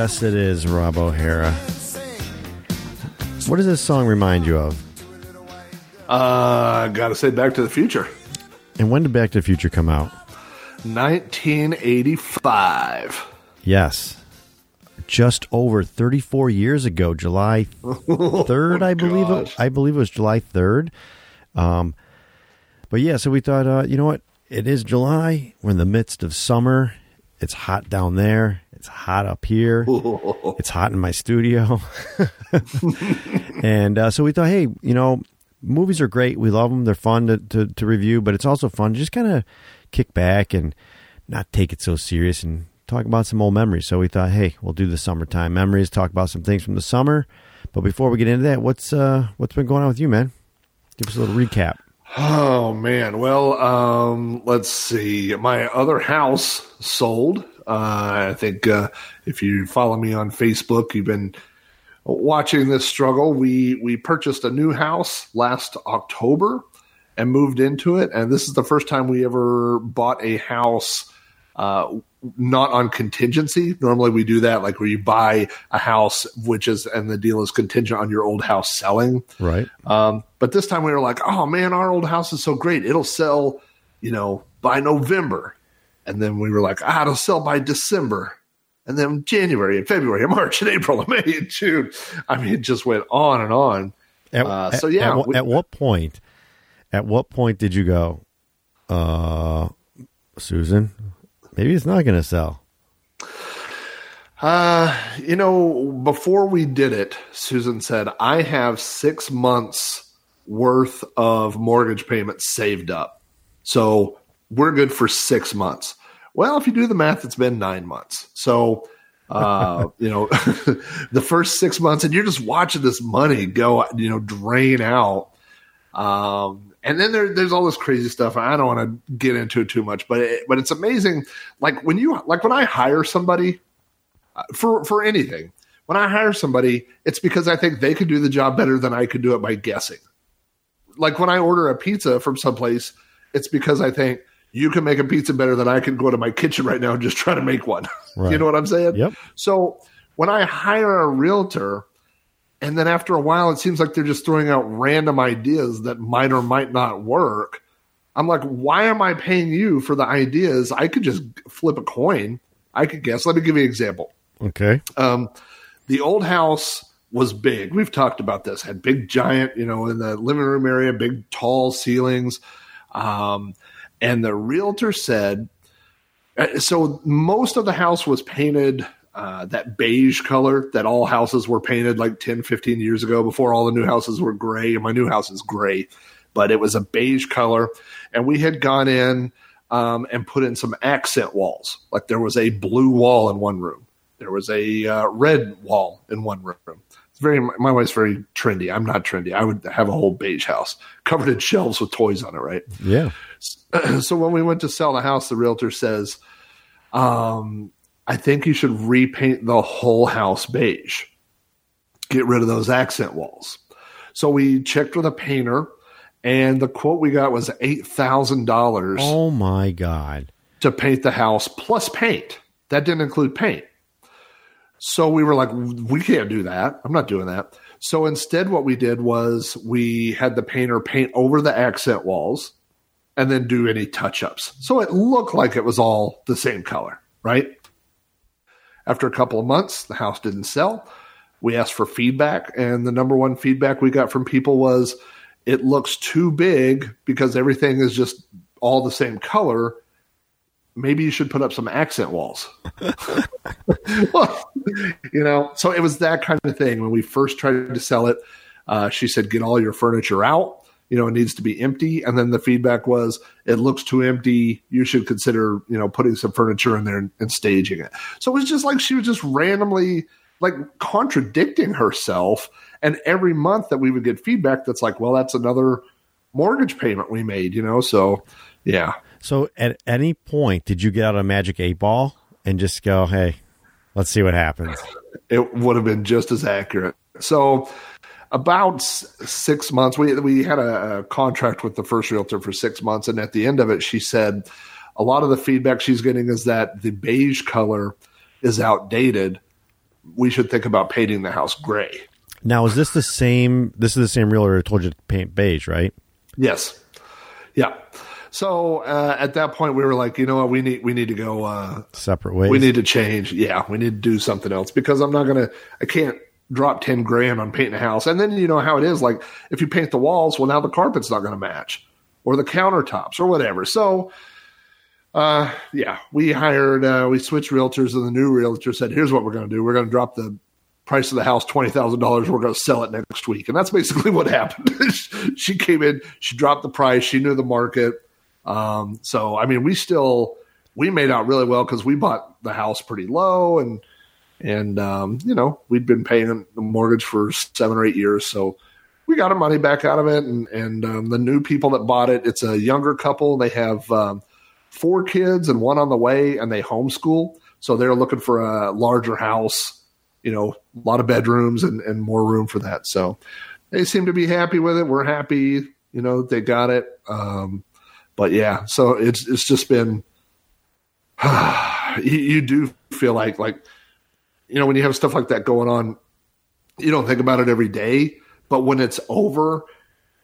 Yes, it is Rob O'Hara. What does this song remind you of? Uh, gotta say, Back to the Future, And when did Back to the Future come out? 1985. Yes. Just over 34 years ago, July 3rd, I believe it. I believe it was July 3rd. Um but yeah, so we thought uh, you know what? It is July. We're in the midst of summer. It's hot down there. It's hot up here. It's hot in my studio. and uh, so we thought, hey, you know, movies are great. We love them. They're fun to, to, to review, but it's also fun to just kind of kick back and not take it so serious and talk about some old memories. So we thought, hey, we'll do the summertime memories, talk about some things from the summer. But before we get into that, what's uh, what's been going on with you, man? Give us a little recap. Oh man. Well, um, let's see. My other house sold. Uh, I think uh, if you follow me on Facebook, you've been watching this struggle. We we purchased a new house last October and moved into it, and this is the first time we ever bought a house. Uh, not on contingency. Normally we do that, like where you buy a house, which is, and the deal is contingent on your old house selling. Right. Um, but this time we were like, oh man, our old house is so great. It'll sell, you know, by November. And then we were like, ah, it'll sell by December. And then January and February and March and April and May and June. I mean, it just went on and on. At, Uh, so, yeah, At, what- we- at what point? At what point did you go, uh, Susan? Maybe it's not going to sell. Uh, you know, before we did it, Susan said, I have six months worth of mortgage payments saved up. So we're good for six months. Well, if you do the math, it's been nine months. So, uh, you know, the first six months, and you're just watching this money go, you know, drain out. Um, and then there, there's all this crazy stuff. I don't want to get into it too much, but it, but it's amazing. Like when you like when I hire somebody, for for anything. When I hire somebody, it's because I think they could do the job better than I could do it by guessing. Like when I order a pizza from someplace, it's because I think you can make a pizza better than I can go to my kitchen right now and just try to make one. Right. you know what I'm saying? Yep. So when I hire a realtor, and then after a while, it seems like they're just throwing out random ideas that might or might not work. I'm like, why am I paying you for the ideas? I could just flip a coin. I could guess. Let me give you an example. Okay. Um, the old house was big. We've talked about this. Had big, giant, you know, in the living room area, big, tall ceilings. Um, and the realtor said, uh, so most of the house was painted uh, that beige color that all houses were painted like 10, 15 years ago before all the new houses were gray. And my new house is gray, but it was a beige color. And we had gone in um, and put in some accent walls. Like there was a blue wall in one room, there was a uh, red wall in one room. It's very, my wife's very trendy. I'm not trendy. I would have a whole beige house covered in shelves with toys on it, right? Yeah. so when we went to sell the house, the realtor says, um, I think you should repaint the whole house beige. Get rid of those accent walls. So we checked with a painter, and the quote we got was eight thousand dollars Oh my God. to paint the house plus paint. That didn't include paint. So we were like, we can't do that. I'm not doing that. So instead, what we did was we had the painter paint over the accent walls and then do any touch ups. So it looked like it was all the same color, right? After a couple of months, the house didn't sell. We asked for feedback, and the number one feedback we got from people was it looks too big because everything is just all the same color. Maybe you should put up some accent walls. Well, you know, so it was that kind of thing. When we first tried to sell it, uh, she said, "Get all your furniture out. You know, it needs to be empty." And then the feedback was, "It looks too empty. You should consider, you know, putting some furniture in there and, and staging it." So it was just like she was just randomly like contradicting herself. And every month that we would get feedback, that's like, "Well, that's another mortgage payment we made." You know, so yeah. So at any point, did you get out a magic eight ball and just go, hey, let's see what happens? it would have been just as accurate. So, about six months, we we had a, a contract with the first realtor for six months, and at the end of it, she said a lot of the feedback she's getting is that the beige color is outdated. we should think about painting the house gray. Now, is this the same? This is the same realtor who told you to paint beige, right? Yes. Yeah. So uh, at that point, we were like, you know what, we need we need to go uh, Separate ways. We need to change. Yeah, we need to do something else because I'm not gonna. I can't drop ten grand on painting a house, and then you know how it is. Like if you paint the walls, well, now the carpet's not going to match, or the countertops, or whatever. So, uh, yeah, we hired. Uh, we switched realtors, and the new realtor said, "Here's what we're going to do. We're going to drop the." Price of the house twenty thousand dollars. We're going to sell it next week, and that's basically what happened. she came in, she dropped the price, she knew the market, um, so I mean, we still we made out really well because we bought the house pretty low and and um, you know we'd been paying the mortgage for seven or eight years, so we got our money back out of it. And and um, the new people that bought it, it's a younger couple. They have um, four kids and one on the way, and they homeschool, so they're looking for a larger house. You know, a lot of bedrooms and, and more room for that. So they seem to be happy with it. We're happy. You know, they got it. Um, but yeah, so it's it's just been you, you do feel like like you know when you have stuff like that going on, you don't think about it every day, but when it's over,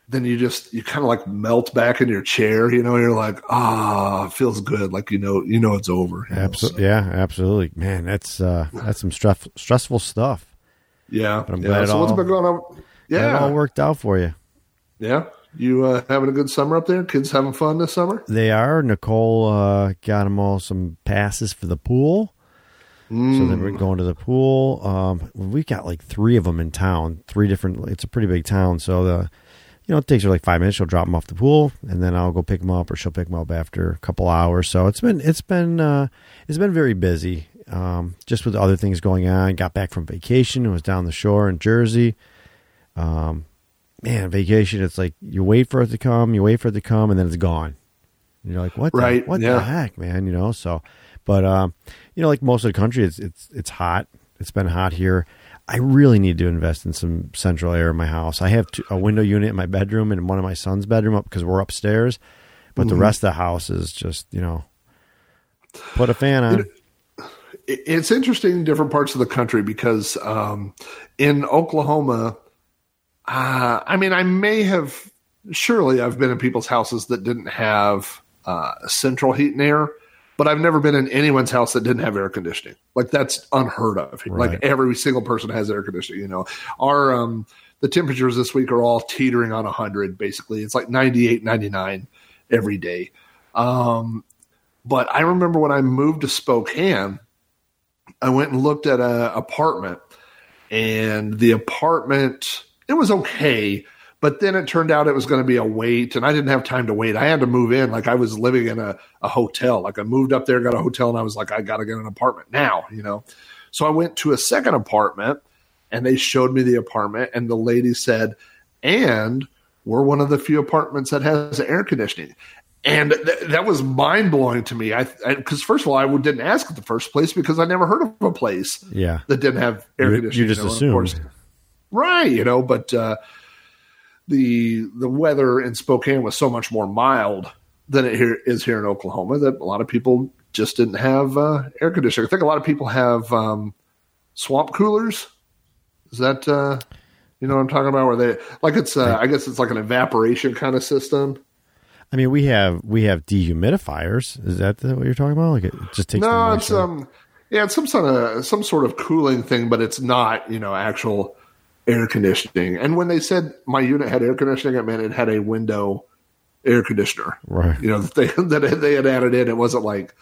then you just you kind of like melt back in your chair. You know, you're like, ah, oh, feels good. Like you know, you know it's over. Absolutely, so. yeah, absolutely, man. That's uh, that's some stress, stressful stuff. Yeah, but I'm yeah. glad so all, what's been going on? Yeah, it all worked out for you. Yeah, you uh, having a good summer up there? Kids having fun this summer? They are. Nicole uh, got them all some passes for the pool. Mm. So we're going to the pool. Um, we got like three of them in town. Three different. It's a pretty big town, so the you know it takes her like five minutes. She'll drop them off the pool, and then I'll go pick them up, or she'll pick them up after a couple hours. So it's been it's been uh, it's been very busy. Um, just with other things going on. Got back from vacation. Was down the shore in Jersey. Um, man, vacation, it's like you wait for it to come, you wait for it to come, and then it's gone. And you're like, what? The, right? What yeah. the heck, man? You know. So, but um, you know, like most of the country, it's it's it's hot. It's been hot here. I really need to invest in some central air in my house. I have two, a window unit in my bedroom and one of my son's bedroom up because we're upstairs, but mm-hmm. the rest of the house is just you know, put a fan on. It, it's interesting in different parts of the country because um, in Oklahoma uh, I mean, I may have, surely I've been in people's houses that didn't have uh, central heat and air, but I've never been in anyone's house that didn't have air conditioning. Like that's unheard of. Right. Like every single person has air conditioning. You know, our, um, the temperatures this week are all teetering on 100 basically. It's like 98, 99 every day. Um, but I remember when I moved to Spokane, I went and looked at an apartment, and the apartment it was okay. But then it turned out it was going to be a wait, and I didn't have time to wait. I had to move in. Like I was living in a, a hotel. Like I moved up there, got a hotel, and I was like, I got to get an apartment now, you know? So I went to a second apartment, and they showed me the apartment, and the lady said, and we're one of the few apartments that has air conditioning. And th- that was mind blowing to me. I because first of all, I didn't ask at the first place because I never heard of a place yeah. that didn't have air you, conditioning. You just assumed right? You know, but uh, the the weather in Spokane was so much more mild than it here is here in Oklahoma that a lot of people just didn't have uh, air conditioning. I think a lot of people have um, swamp coolers. Is that uh, you know what I'm talking about? Where they like it's uh, I guess it's like an evaporation kind of system. I mean, we have we have dehumidifiers. Is that what you're talking about? Like it just takes no, it's um, yeah, it's some sort of some sort of cooling thing, but it's not you know actual air conditioning. And when they said my unit had air conditioning, it meant it had a window air conditioner. Right. You know that they that they had added in. It wasn't like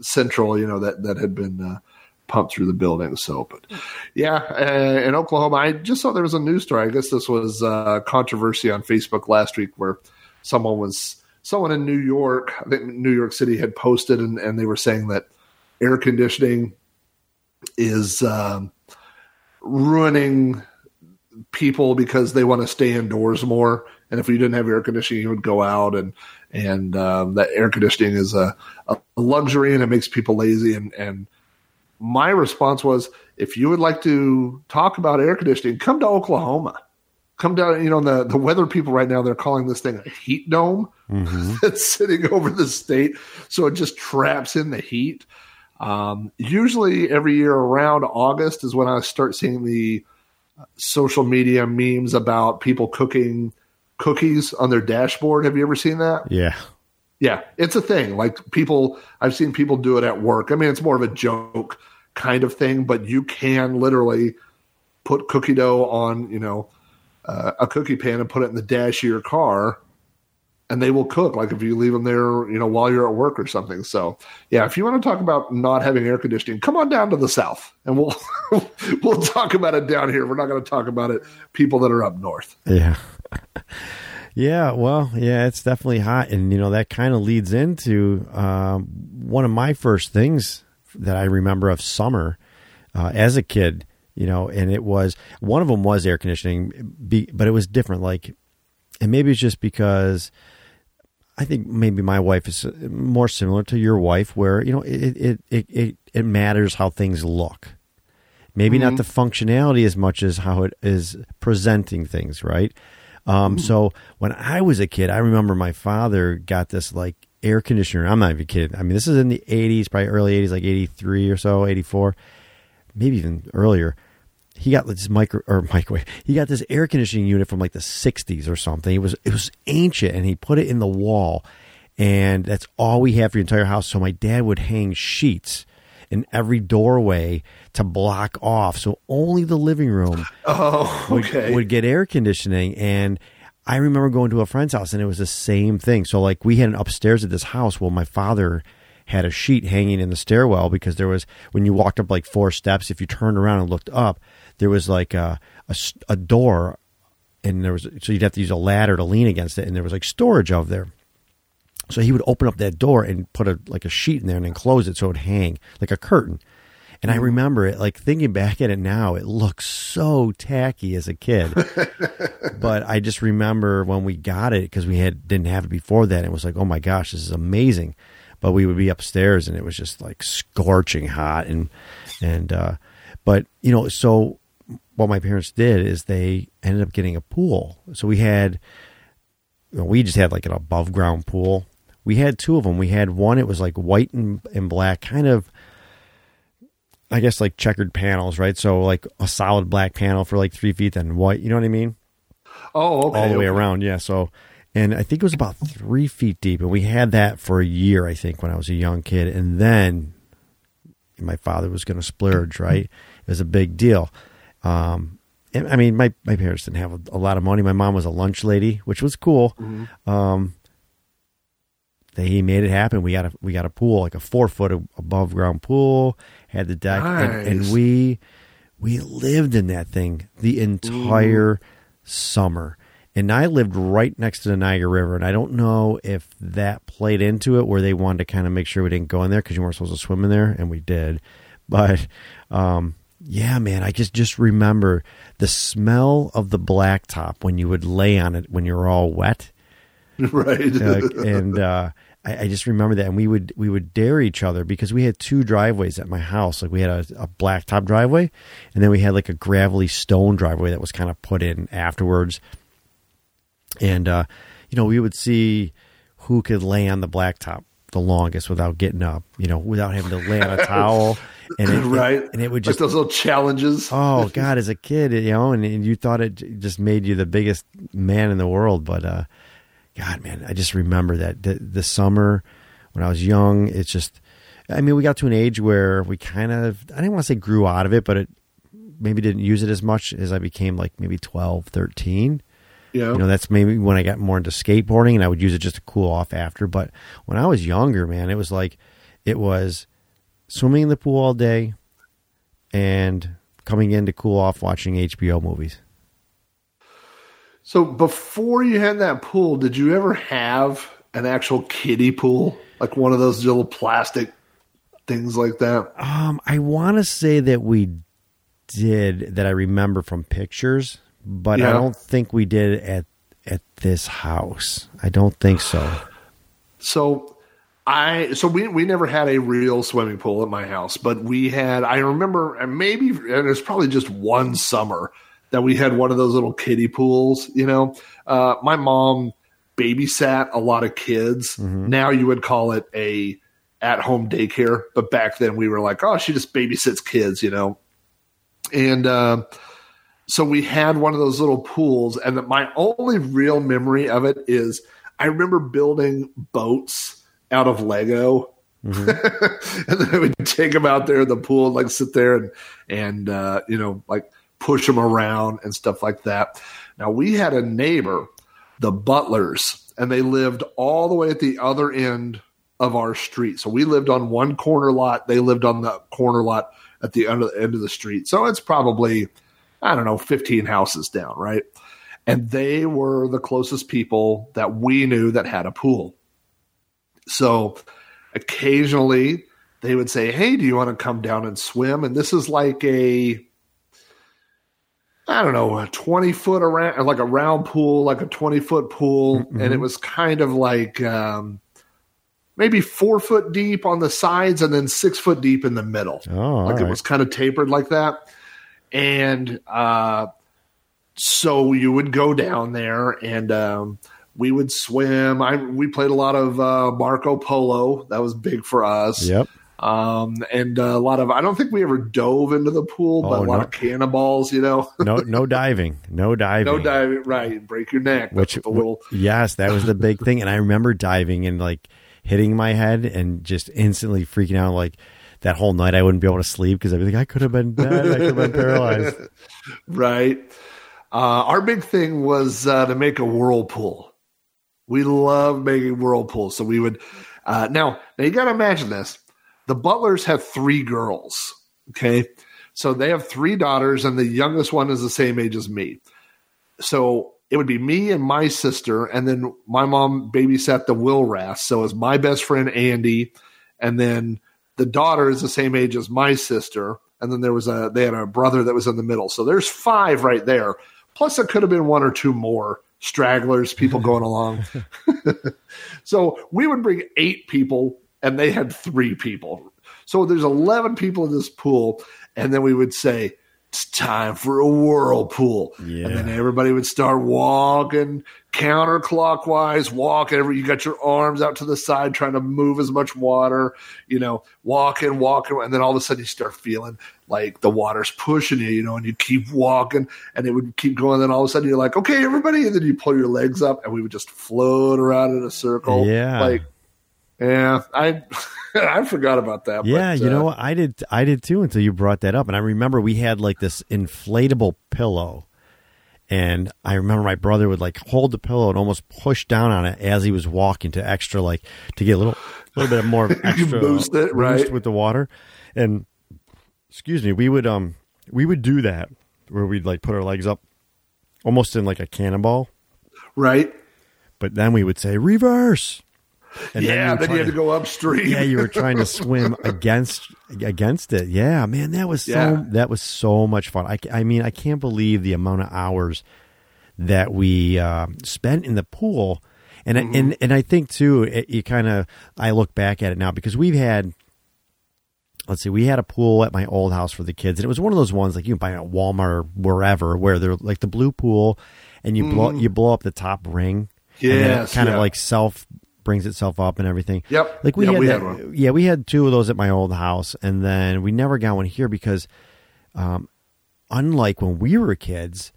central. You know that that had been uh, pumped through the building. So, but yeah, uh, in Oklahoma, I just saw there was a news story. I guess this was uh, controversy on Facebook last week where someone was someone in New York, I think New York City, had posted and, and they were saying that air conditioning is um, ruining people because they want to stay indoors more. And if you didn't have air conditioning, you would go out and and um, that air conditioning is a, a, luxury and it makes people lazy. And and my response was, if you would like to talk about air conditioning, come to Oklahoma. Come down, you know, the, the weather people right now, they're calling this thing a heat dome mm-hmm. that's sitting over the state. So it just traps in the heat. Um, usually, every year around August is when I start seeing the social media memes about people cooking cookies on their dashboard. Have you ever seen that? Yeah. Yeah, it's a thing. Like people, I've seen people do it at work. I mean, it's more of a joke kind of thing, but you can literally put cookie dough on, you know, uh, a cookie pan and put it in the dash of your car and they will cook like if you leave them there you know while you're at work or something. So yeah if you want to talk about not having air conditioning come on down to the south and we'll we'll talk about it down here. We're not going to talk about it people that are up north. Yeah. Yeah well yeah it's definitely hot and you know that kind of leads into um, one of my first things that i remember of summer uh, as a kid you know and it was one of them was air conditioning but it was different like and maybe it's just because I think maybe my wife is more similar to your wife, where you know it it it it, it matters how things look. Maybe mm-hmm. not the functionality as much as how it is presenting things, right? Um, so when I was a kid, I remember my father got this like air conditioner. I'm not even kidding. I mean, this is in the 80s, probably early 80s, like 83 or so, 84, maybe even earlier he got this micro or microwave. He got this air conditioning unit from like the '60s or something. It was it was ancient, and he put it in the wall, and that's all we had for the entire house. So my dad would hang sheets in every doorway to block off, so only the living room oh, okay. would, would get air conditioning. And I remember going to a friend's house, and it was the same thing. So like we had an upstairs at this house. Well, my father had a sheet hanging in the stairwell because there was when you walked up like four steps, if you turned around and looked up there was like a, a, a door and there was so you'd have to use a ladder to lean against it and there was like storage over there. So he would open up that door and put a like a sheet in there and then close it so it would hang like a curtain. And I mm-hmm. remember it like thinking back at it now it looks so tacky as a kid. But I just remember when we got it because we had didn't have it before that it was like oh my gosh this is amazing. But we would be upstairs and it was just like scorching hot and and uh but you know so what my parents did is they ended up getting a pool. So we had, you know, we just had like an above ground pool. We had two of them. We had one, it was like white and, and black, kind of, I guess like checkered panels, right? So like a solid black panel for like three feet, then white, you know what I mean? Oh, okay. All the way okay. around, yeah. So, and I think it was about three feet deep. And we had that for a year, I think, when I was a young kid. And then my father was going to splurge, right? It was a big deal. Um, I mean, my, my parents didn't have a, a, lot of money. My mom was a lunch lady, which was cool. Mm-hmm. Um, they made it happen. We got a we got a pool, like a four foot above ground pool, had the deck, nice. and, and, we we lived in that thing the entire Ooh. summer. And I lived right next to the Niagara River, and I don't know if that played into it, where they wanted to kind of make sure we didn't go in there because you weren't supposed to swim in there, and we did. But um, yeah, man, I just just remember the smell of the blacktop when you would lay on it when you were all wet. Right. uh, and uh, I, I, just remember that, and we would we would dare each other because we had two driveways at my house. Like we had a, a blacktop driveway, and then we had like a gravelly stone driveway that was kind of put in afterwards. And uh, you know, we would see who could lay on the blacktop the longest without getting up. You know, without having to lay on a towel and it, right, and it would just like those little challenges. Oh God, as a kid, you know, and, and, you thought it just made you the biggest man in the world, but uh, God, man, I just remember that the, the summer when I was young. It's just, I mean, we got to an age where we kind of, I didn't want to say grew out of it, but it maybe didn't use it as much as I became like maybe 12, 13. Yeah. You know, that's maybe when I got more into skateboarding and I would use it just to cool off after. But when I was younger, man, it was like, it was swimming in the pool all day and coming in to cool off watching HBO movies. So before you had that pool, did you ever have an actual kiddie pool? Like one of those little plastic things like that? Um, I want to say that we did that I remember from pictures, but yeah. I don't think we did at at this house. I don't think so. So I so we we never had a real swimming pool at my house, but we had. I remember, maybe and it was probably just one summer that we had one of those little kiddie pools. You know, uh, my mom babysat a lot of kids. Mm-hmm. Now you would call it a at home daycare, but back then we were like, oh, she just babysits kids, you know. And uh, so we had one of those little pools, and my only real memory of it is I remember building boats out of Lego. Mm-hmm. and then we'd take them out there in the pool and like sit there and and uh, you know like push them around and stuff like that. Now we had a neighbor, the Butlers, and they lived all the way at the other end of our street. So we lived on one corner lot. They lived on the corner lot at the end of the, end of the street. So it's probably, I don't know, 15 houses down, right? And they were the closest people that we knew that had a pool. So occasionally they would say, Hey, do you want to come down and swim? And this is like a, I don't know, a 20 foot around, like a round pool, like a 20 foot pool. Mm-hmm. And it was kind of like, um, maybe four foot deep on the sides and then six foot deep in the middle. Oh, like right. it was kind of tapered like that. And uh, so you would go down there and um, we would swim. I we played a lot of uh, Marco Polo. That was big for us. Yep. Um, and a lot of I don't think we ever dove into the pool, but Oh, a lot no. of cannonballs. You know, No, no diving, no diving. no diving. Right, break your neck. Which, That's what the little yes, that was the big thing. And I remember diving and like hitting my head and just instantly freaking out. Like that whole night, I wouldn't be able to sleep because I'd be like, I could have been dead. I could have been paralyzed. right? Uh, our big thing was uh, to make a whirlpool. We love making whirlpools, so we would. Uh, now, now you got to imagine this: the Butlers have three girls. Okay, so they have three daughters, and the youngest one is the same age as me. So it would be me and my sister, and then my mom babysat the Wilrath. So it was my best friend Andy, and then the daughter is the same age as my sister, and then there was a they had a brother that was in the middle. So there's five right there. Plus, it could have been one or two more stragglers, people going along. so we would bring eight people, and they had three people. So there's 11 people in this pool, and then we would say, It's time for a whirlpool. Yeah. And then everybody would start walking counterclockwise, walk every you got your arms out to the side trying to move as much water, you know, walking, walking, and then all of a sudden you start feeling like the water's pushing you, you know, and you keep walking and it would keep going. Then all of a sudden you're like, okay, everybody, and then you pull your legs up and we would just float around in a circle. Yeah. Like yeah, I I forgot about that. Yeah, but, you uh, know what? I did. I did too until you brought that up, and I remember we had like this inflatable pillow, and I remember my brother would like hold the pillow and almost push down on it as he was walking to extra like to get a little little bit more extra boost it, right. with the water, and excuse me, we would um we would do that where we'd like put our legs up almost in like a cannonball, right? but then we would say reverse. And yeah, were then you had trying to go upstream. yeah, you were trying to swim against against it. Yeah, man, that was so Yeah. that was so much fun. I, I mean, I can't believe the amount of hours that we uh, spent in the pool, and I and and I think too, it, you kind of I look back at it now because we've had. Let's see, we had a pool at my old house for the kids, and it was one of those ones like you can buy at Walmart or wherever, where they're like the blue pool, and you blow you blow up the top ring, and then it Yes, kind of like self brings itself up and everything. Yep. Like we Yeah, had, we that- had one. yeah, we had two of those at my old house, and then we never got one here because, um, unlike when we were kids,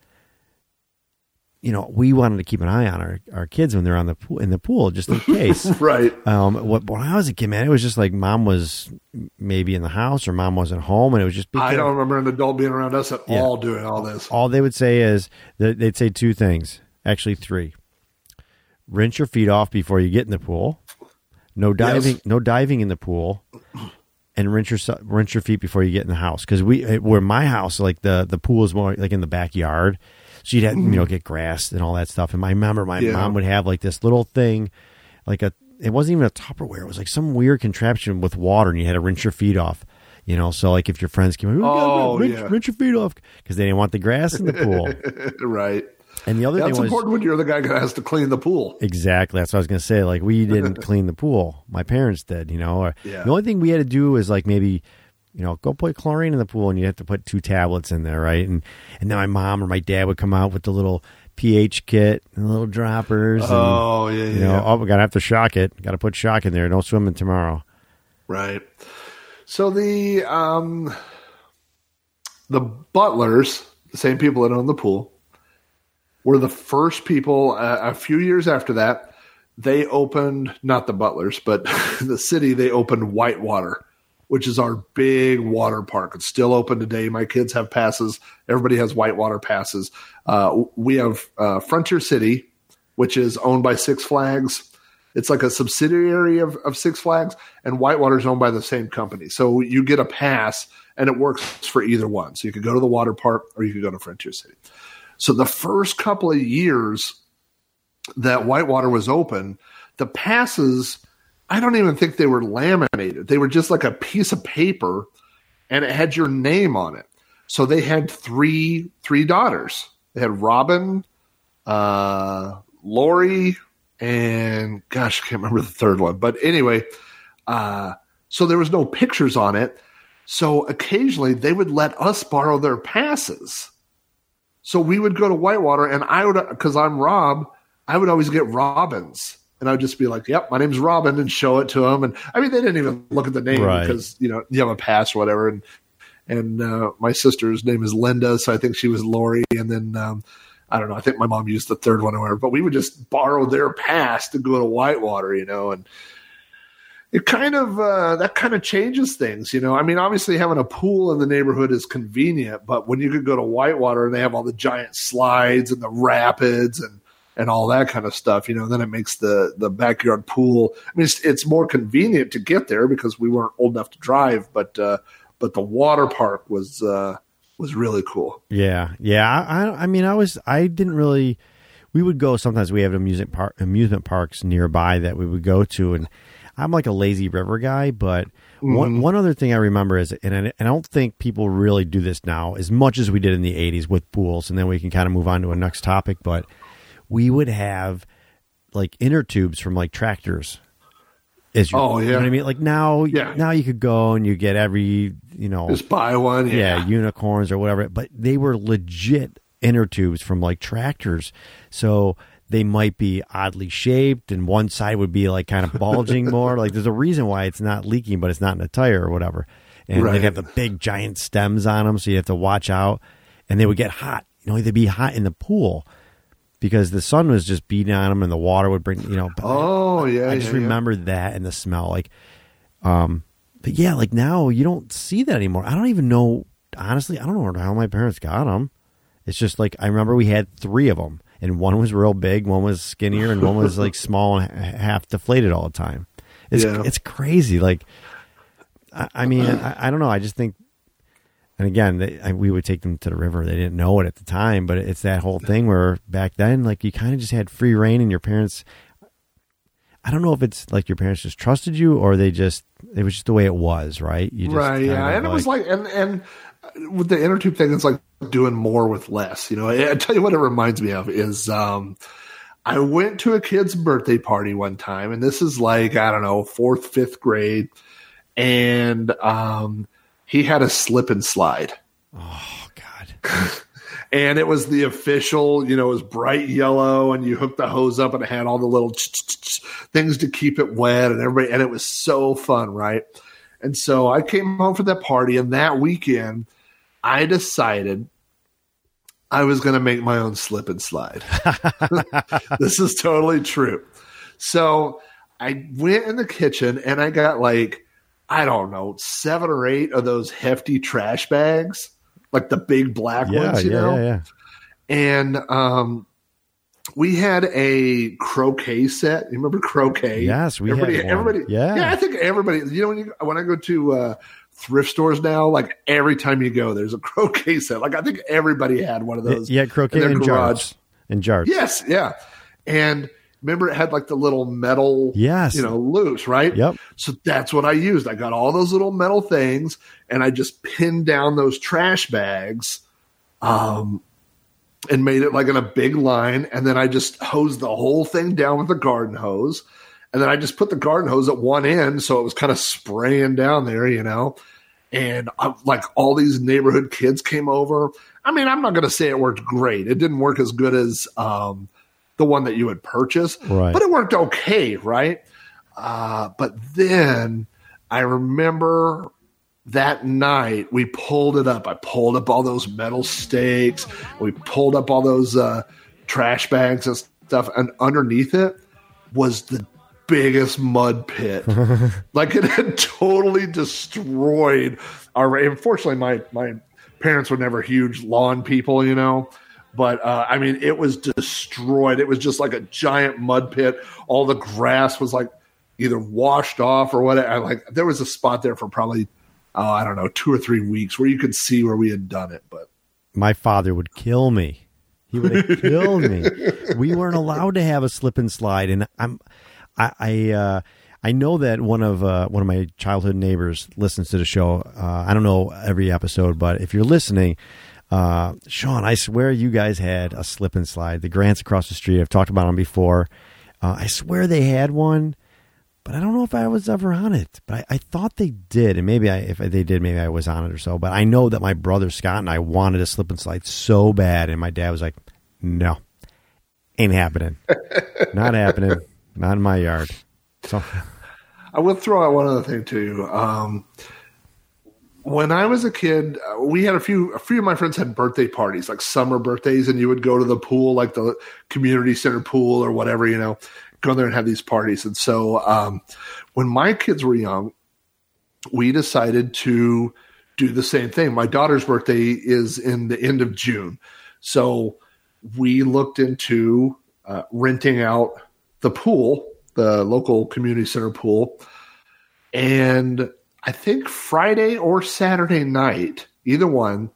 you know, we wanted to keep an eye on our, our kids when they're on the pool in the pool just in case. right. um, what, when I was a kid, man, it was just like mom was maybe in the house or mom wasn't home, and it was just be I don't remember an adult being around us at Yeah. all doing all this. all they would say is that they'd say two things, actually three. Rinse your feet off before you get in the pool. No diving, Yes. no diving in the pool, and rinse your rinse your feet before you get in the house. Because we, where my house, like the the pool is more like in the backyard, you'd have you know mm-hmm. get grass and all that stuff. And I remember my Yeah. mom would have like this little thing, like a it wasn't even a Tupperware. It was like some weird contraption with water, and you had to rinse your feet off. You know, so like if your friends came, Oh, rinse, yeah. rinse your feet off because they didn't want the grass in the pool. right. And the other That's thing was important when you're the guy that has to clean the pool. exactly that's what I was going to say. Like we didn't clean the pool, my parents did. You know, or Yeah. the only thing we had to do was like maybe, you know, go put chlorine in the pool, and you have to put two tablets in there, right? And and then my mom or my dad would come out with the little pH kit and the little droppers. And, Oh, yeah, you know, yeah. oh, we gotta have to shock it. Got to put shock in there. No swimming tomorrow. Right. So the um, the Butlers, the same people that own the pool, were the first people. Uh, a few years after that, they opened not the Butlers, but the city. They opened Whitewater, which is our big water park. It's still open today. My kids have passes. Everybody has Whitewater passes. Uh, we have uh, Frontier City, which is owned by Six Flags. It's like a subsidiary of, of Six Flags, and Whitewater is owned by the same company. So you get a pass, and it works for either one. So you could go to the water park, or you could go to Frontier City. So the first couple of years that Whitewater was open, the passes, I don't even think they were laminated. They were just like a piece of paper, and it had your name on it. So they had three three daughters. They had Robin, uh, Lori, and gosh, I can't remember the third one. But anyway, uh, so there was no pictures on it. So occasionally they would let us borrow their passes. So we would go to Whitewater, and I would, because I'm Rob, I would always get Robins. And I would just be like, "Yep, my name's Robin," and show it to them. And I mean, they didn't even look at the name Right. because you know you have a pass or whatever. And and uh, my sister's name is Linda, so I think she was Lori. And then um, I don't know. I think my mom used the third one or whatever. But we would just borrow their pass to go to Whitewater, you know, and it kind of uh, that kind of changes things, you know. I mean, obviously having a pool in the neighborhood is convenient, but when you could go to Whitewater and they have all the giant slides and the rapids and and all that kind of stuff, you know, then it makes the the backyard pool. I mean, it's, it's more convenient to get there because we weren't old enough to drive, but uh, but the water park was uh, was really cool. Yeah, yeah. I, I, mean, I was, I didn't really. We would go sometimes. We have amusement park, amusement parks nearby that we would go to, and I'm like a lazy river guy. But one one other thing I remember is, and I, and I don't think people really do this now as much as we did in the '80s with pools, and then we can kind of move on to a next topic. But we would have like inner tubes from like tractors. As your, Oh, you know yeah. what I mean? Like now, Yeah. now you could go and you get every, you know, Just buy one, yeah. yeah. unicorns or whatever. But they were legit inner tubes from like tractors. So they might be oddly shaped and one side would be like kind of bulging more. Like there's a reason why it's not leaking, but it's not in a tire or whatever. And Right. they'd have the big giant stems on them. So you have to watch out and they would get hot. You know, they'd be hot in the pool because the sun was just beating on them and the water would bring, you know, Oh yeah, I just yeah, yeah. remember that and the smell. Like, um, but yeah, like now you don't see that anymore. I don't even know. Honestly, I don't know how my parents got them. It's just like I remember we had three of them, and one was real big, one was skinnier, and one was like small and half deflated all the time. It's Yeah. it's crazy. Like, I, I mean, I, I don't know. I just think, and again, they, I, we would take them to the river. They didn't know it at the time, but it's that whole thing where back then, like you kind of just had free reign, and your parents. I don't know if it's like your parents just trusted you, or they just it was just the way it was, right? You just right yeah and it was like and and with the inner tube thing it's like doing more with less you know i, I tell you what it reminds me of is um i went to a kid's birthday party one time and this is like i don't know fourth fifth grade and um he had a slip and slide oh god, and it was the official, you know, it was bright yellow, and you hooked the hose up, and it had all the little things to keep it wet, and everybody, and it was so fun, right? And so I came home from that party, and that weekend, I decided I was going to make my own slip and slide. this is totally true. So I went in the kitchen, and I got like, I don't know, seven or eight of those hefty trash bags, like the big black yeah, ones, you yeah, know? yeah, yeah. and um, we had a croquet set. You remember croquet? Yes, we had everybody, one. everybody. Yeah. yeah. I think everybody. You know, when you when I go to uh, thrift stores now, like every time you go, there's a croquet set. Like I think everybody had one of those. Yeah, croquet in in garage. jars. In jars. Yes, yeah. And remember, it had like the little metal, Yes. you know, loops, right? Yep. So that's what I used. I got all those little metal things, and I just pinned down those trash bags, um, and made it like in a big line. And then I just hosed the whole thing down with the garden hose, and then I just put the garden hose at one end, so it was kind of spraying down there, you know. And uh, like all these neighborhood kids came over. I mean, I'm not going to say it worked great. It didn't work as good as um, the one that you would purchase, Right. but it worked okay, right? Uh, but then I remember that night we pulled it up. I pulled up all those metal stakes. We pulled up all those uh, trash bags and stuff, and underneath it was the biggest mud pit. like it had totally destroyed our. Unfortunately, my my parents were never huge lawn people, you know. But uh, I mean, it was destroyed. It was just like a giant mud pit. All the grass was like either washed off or whatever. I, like there was a spot there for probably, oh, I don't know, two or three weeks where you could see where we had done it. But My father would kill me. He would have killed me. We weren't allowed to have a slip and slide, and I'm, I, I, uh, I know that one of uh, one of my childhood neighbors listens to the show. Uh, I don't know every episode, but if you're listening, uh, Sean, I swear you guys had a slip and slide. The Grants across the street. I've talked about them before. Uh, I swear they had one, but I don't know if I was ever on it. But I, I thought they did, and maybe I, if they did, maybe I was on it or so. But I know that my brother Scott and I wanted a slip and slide so bad, and my dad was like, "No, ain't happening, not happening, not in my yard." So I will throw out one other thing too. Um, when I was a kid, uh, we had a few. A few of my friends had birthday parties, like summer birthdays, and you would go to the pool, like the community center pool or whatever, you know, go there and have these parties. And so, um, when my kids were young, we decided to do the same thing. My daughter's birthday is in the end of June, so we looked into uh, renting out the pool, the local community center pool, and I think Friday or Saturday night, either one,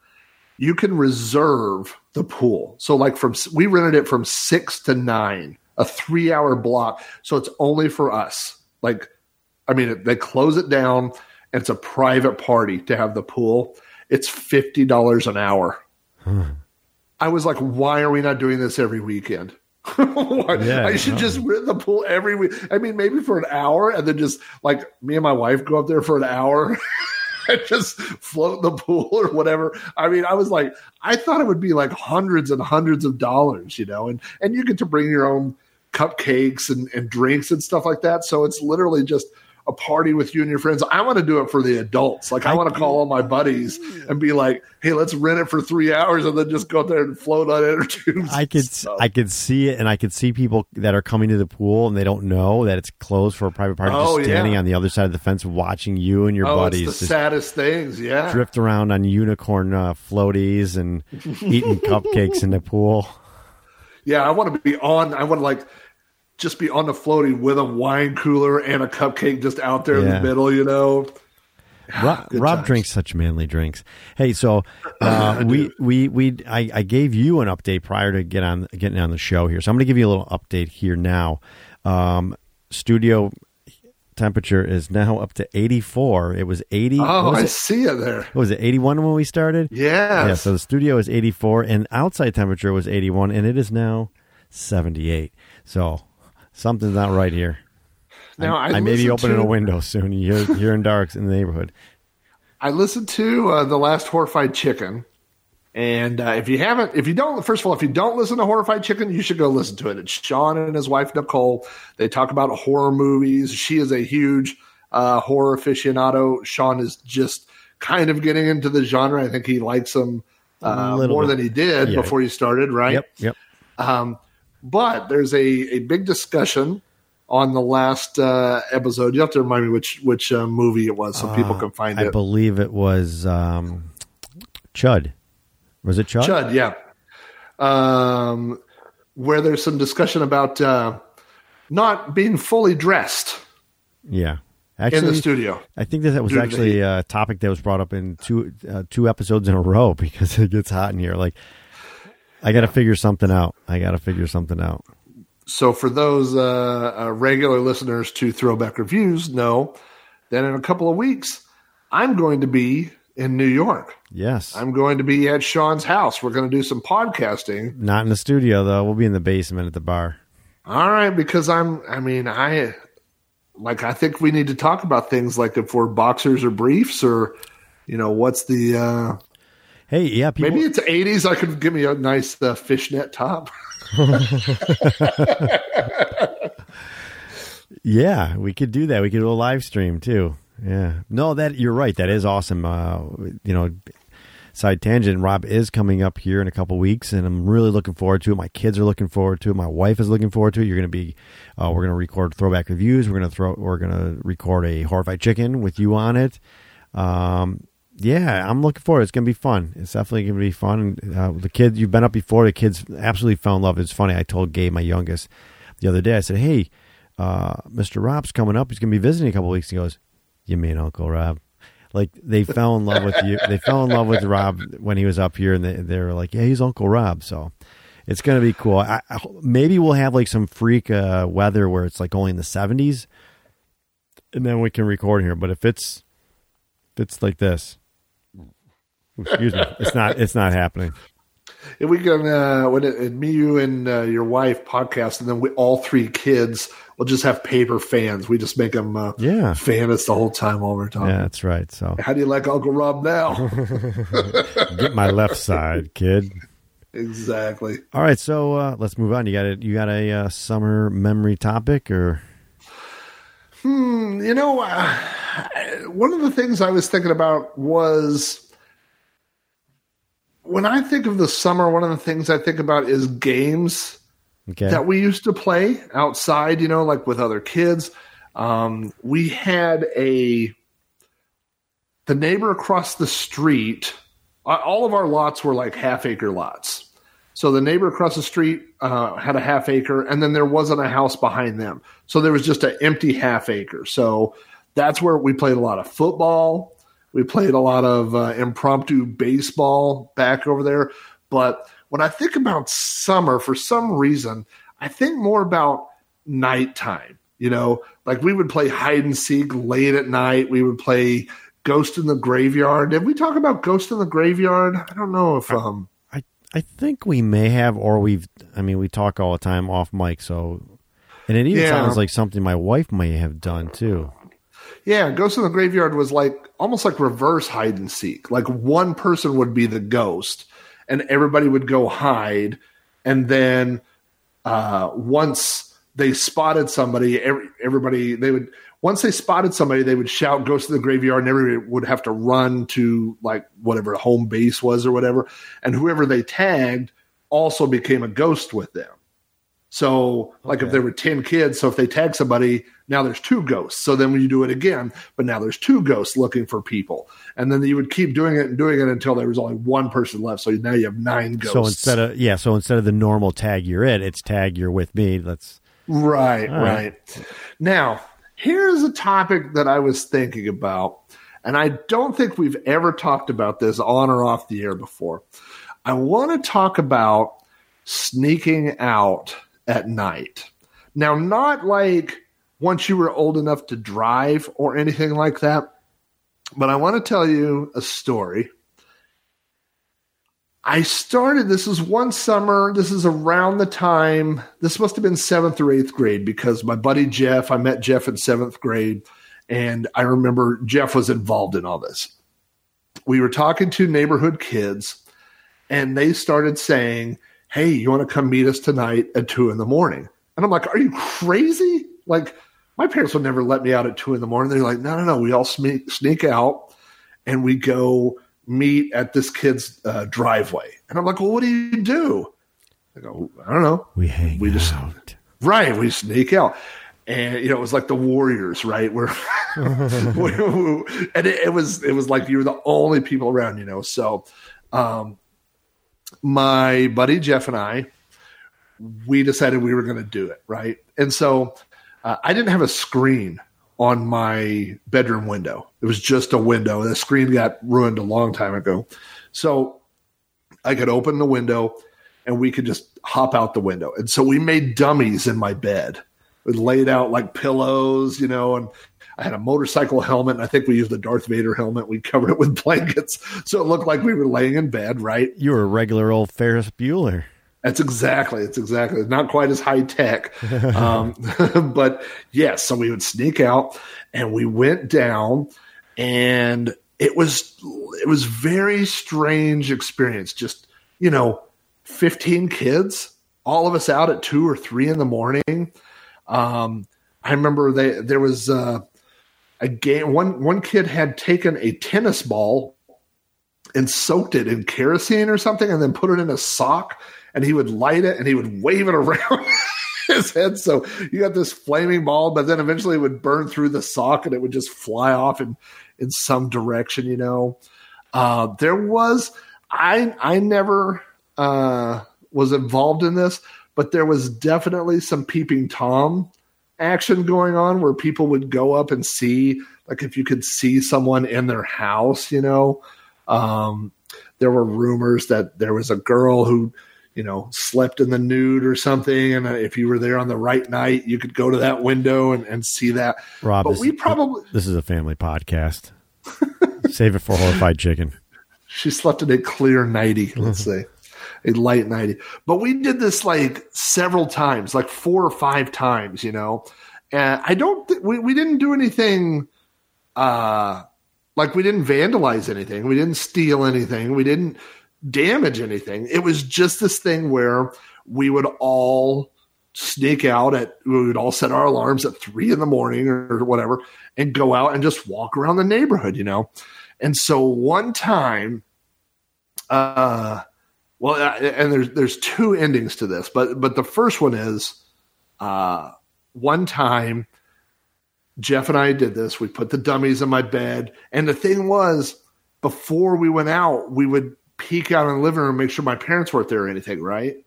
you can reserve the pool. So like from we rented it from 6 to 9, a 3-hour block. So it's only for us. Like I mean, they close it down and it's a private party to have the pool. It's $50 an hour. Hmm. I was like, why are we not doing this every weekend? Yeah, I should no. just rent the pool every week. I mean, maybe for an hour, and then just like me and my wife go up there for an hour and just float in the pool or whatever. I mean, I was like, I thought it would be like hundreds and hundreds of dollars, you know, and and you get to bring your own cupcakes and, and drinks and stuff like that. So it's literally just a party with you and your friends. I want to do it for the adults. Like I, want to call all my buddies and be like, "Hey, let's rent it for three hours and then just go there and float on inner tubes." I could I could see it, and I could see people that are coming to the pool and they don't know that it's closed for a private party, Oh, just standing yeah. on the other side of the fence, watching you and your oh, buddies the saddest things. Yeah. drift around on unicorn uh, floaties and eating cupcakes in the pool. Yeah, I want to be on. I want to like just be on the floaty with a wine cooler and a cupcake just out there in the middle. You know. Rob, Rob drinks such manly drinks. Hey, so uh, we we we I, I gave you an update prior to get on getting on the show here, so I'm going to give you a little update here now. Um, studio temperature is now up to 84. It was 80. Oh, was I it? see you there. What was it 81 when we started? Yes. Yeah, so the studio is 84 and outside temperature was 81 and it is now 78. So something's not right here. Now, I I, may be opening to- a window soon You here, here in Darks in the neighborhood. I listened to uh, the last Horrified Chicken, and uh, if you haven't, if you don't, first of all, if you don't listen to Horrified Chicken, you should go listen to it. It's Sean and his wife Nicole. They talk about horror movies. She is a huge uh, horror aficionado. Sean is just kind of getting into the genre. I think he likes them uh, more bit. than he did Yeah. before he started. Right? Yep, yep. Um, but there's a, a big discussion on the last uh, episode. You have to remind me which which uh, movie it was so people can find I it. I believe it was um, Chud. Was it Chud? Chud, yeah. Um, where there's some discussion about uh, not being fully dressed Yeah. Actually, in the studio. I think that, that was to actually a topic that was brought up in two uh, two episodes in a row because it gets hot in here. Like, I got to figure something out. I got to figure something out. So for those uh, uh, regular listeners to Throwback Reviews, know that in a couple of weeks I'm going to be in New York. Yes. I'm going to be at Sean's house. We're going to do some podcasting. Not in the studio though. We'll be in the basement at the bar. All right, because I'm. I mean, I like. I think we need to talk about things like if we're boxers or briefs, or you know, what's the. uh Hey, yeah, people. Maybe it's 80s. I could give me a nice uh, fishnet top. Yeah, we could do that. We could do a live stream too. yeah. No, that you're right. That is awesome. Uh, you know, side tangent. Rob is coming up here in a couple weeks, and I'm really looking forward to it. My kids are looking forward to it. My wife is looking forward to it. You're going to be. Uh, we're going to record throwback reviews. We're going to throw. We're going to record a horrified chicken with you on it. Um, yeah, I'm looking forward. It's going to be fun. It's definitely going to be fun. Uh, the kids, you've been up before. The kids absolutely fell in love. It's funny. I told Gabe, my youngest, the other day. I said, "Hey, uh, Mr. Rob's coming up. He's going to be visiting a couple weeks." He goes, "You mean Uncle Rob?" Like they fell in love with you. They fell in love with Rob when he was up here, and they, they were like, "Yeah, he's Uncle Rob." So it's going to be cool. I, I, maybe we'll have like some freak uh, weather where it's like only in the 70s, and then we can record here. But if it's if it's like this, excuse me, it's not it's not happening. If we can, uh, when it, and me, you, and uh, your wife podcast, and then we all three kids will just have paper fans. We just make them uh, Yeah. fan us the whole time while we're talking. Yeah, that's right. So How do you like Uncle Rob now? get my left side, kid. exactly. All right, so uh, let's move on. You got a you got a uh, summer memory topic or Hmm, you know, uh, one of the things I was thinking about was when I think of the summer, one of the things I think about is games okay? that we used to play outside, you know, like with other kids. Um, we had a the neighbor across the street. uh, All of our lots were like half acre lots. So the neighbor across the street uh, had a half acre, and then there wasn't a house behind them. So there was just an empty half acre. So that's where we played a lot of football. We played a lot of uh, impromptu baseball back over there. But when I think about summer, for some reason, I think more about nighttime. You know, like we would play hide and seek late at night. We would play Ghost in the Graveyard. Did we talk about Ghost in the Graveyard? I don't know if um I I think we may have, or we've. I mean, we talk all the time off mic, so and it even Yeah. sounds like something my wife may have done too. Yeah, Ghost in the Graveyard was like almost like reverse hide and seek. Like one person would be the ghost, and everybody would go hide, and then uh, once they spotted somebody, every, everybody they would once they spotted somebody, they would shout "Ghost in the Graveyard," and everybody would have to run to like whatever home base was or whatever, and whoever they tagged also became a ghost with them. So, like if there were 10 kids, so if they tag somebody, now there's two ghosts. So then when you do it again, but now there's two ghosts looking for people. And then you would keep doing it and doing it until there was only one person left. So now you have nine ghosts. So instead of yeah, so instead of the normal tag you're it, it's tag you're with me. Let's Right, right. right. Now, here's a topic that I was thinking about, and I don't think we've ever talked about this on or off the air before. I want to talk about sneaking out at night. Now, not like once you were old enough to drive or anything like that, but I want to tell you a story. I started, this is one summer, this is around the time, this must have been seventh or eighth grade because my buddy Jeff, I met Jeff in seventh grade, and I remember Jeff was involved in all this. We were talking to neighborhood kids, and they started saying, Hey, you want to come meet us tonight at two in the morning? And I'm like, Are you crazy? Like, my parents would never let me out at two in the morning. They're like, No, no, no. We all sneak, sneak out and we go meet at this kid's uh, driveway. And I'm like, well, what do you do? I go, I don't know. we hang We just- out. Right, we sneak out. And you know, it was like the Warriors, right? Where, and it, it was it was like you were the only people around, you know. So, um, my buddy Jeff and I, we decided we were going to do it, right? And so, uh, I didn't have a screen on my bedroom window. It was just a window. The screen got ruined a long time ago. So I could open the window and we could just hop out the window. And so we made dummies in my bed. We laid out like pillows, you know, and I had a motorcycle helmet. And I think we used the Darth Vader helmet. We covered it with blankets. So it looked like we were laying in bed, right? You were a regular old Ferris Bueller. That's exactly. It's exactly not quite as high tech, um, but yes. So we would sneak out, and we went down, and it was it was very strange experience. Just you know, fifteen kids, all of us out at two or three in the morning. Um, I remember they there was. Uh, a game. One one kid had taken a tennis ball and soaked it in kerosene or something, and then put it in a sock, and he would light it and he would wave it around. his head. So you got this flaming ball, but then eventually it would burn through the sock and it would just fly off in, in some direction, you know. Uh, there was I I never uh, was involved in this, but there was definitely some peeping tom action going on where people would go up and see like if you could see someone in their house, you know. Um, there were rumors that there was a girl who you know slept in the nude or something and if you were there on the right night you could go to that window and, and see that. Rob but this, we probably this is a family podcast. Save it for horrified chicken. She slept in a clear nighty let's say a light nighty but we did this like several times like four or five times you know and i don't th- we, we didn't do anything uh like we didn't vandalize anything we didn't steal anything we didn't damage anything. It was just this thing where we would all sneak out at we would all set our alarms at three in the morning or whatever and go out and just walk around the neighborhood, you know. And so one time, uh, well, and there's there's two endings to this, but but the first one is, uh, one time, Jeff and I did this. We put the dummies in my bed, and the thing was, before we went out, we would peek out in the living room, make sure my parents weren't there or anything, right?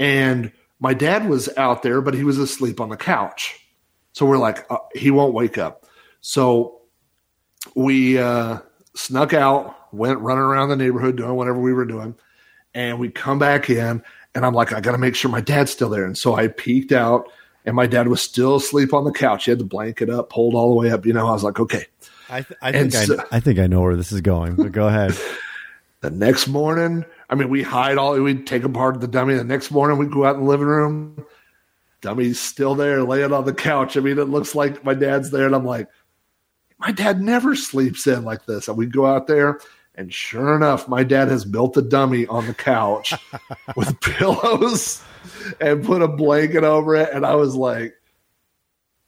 And my dad was out there, but he was asleep on the couch. So we're like, uh, he won't wake up. So we uh, snuck out, went running around the neighborhood doing whatever we were doing. And we come back in, and I'm like, I got to make sure my dad's still there. And so I peeked out, and my dad was still asleep on the couch. He had the blanket up, pulled all the way up. You know, I was like, okay. I, th- I think so, I, I think I know where this is going, but go ahead. The next morning, I mean, we hide all, we take apart the dummy. The next morning, we go out in the living room. Dummy's still there, laying on the couch. I mean, it looks like my dad's there. And I'm like, my dad never sleeps in like this. And we go out there, and sure enough, my dad has built a dummy on the couch with pillows and put a blanket over it. And I was like,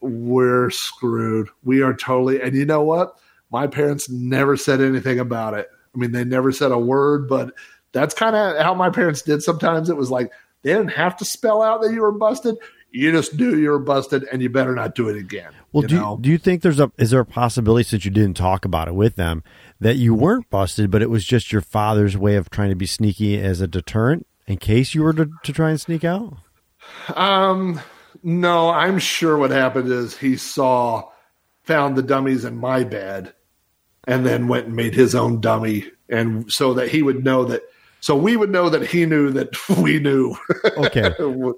we're screwed. We are totally. And you know what? My parents never said anything about it. I mean, they never said a word, but that's kind of how my parents did sometimes. It was like they didn't have to spell out that you were busted. You just knew you were busted, and you better not do it again. Well, you do you, do you think there's a is there a possibility since you didn't talk about it with them that you weren't busted, but it was just your father's way of trying to be sneaky as a deterrent in case you were to, to try and sneak out? Um, no, I'm sure what happened is he saw found the dummies in my bed and then went and made his own dummy and so that he would know that so we would know that he knew that we knew. Okay.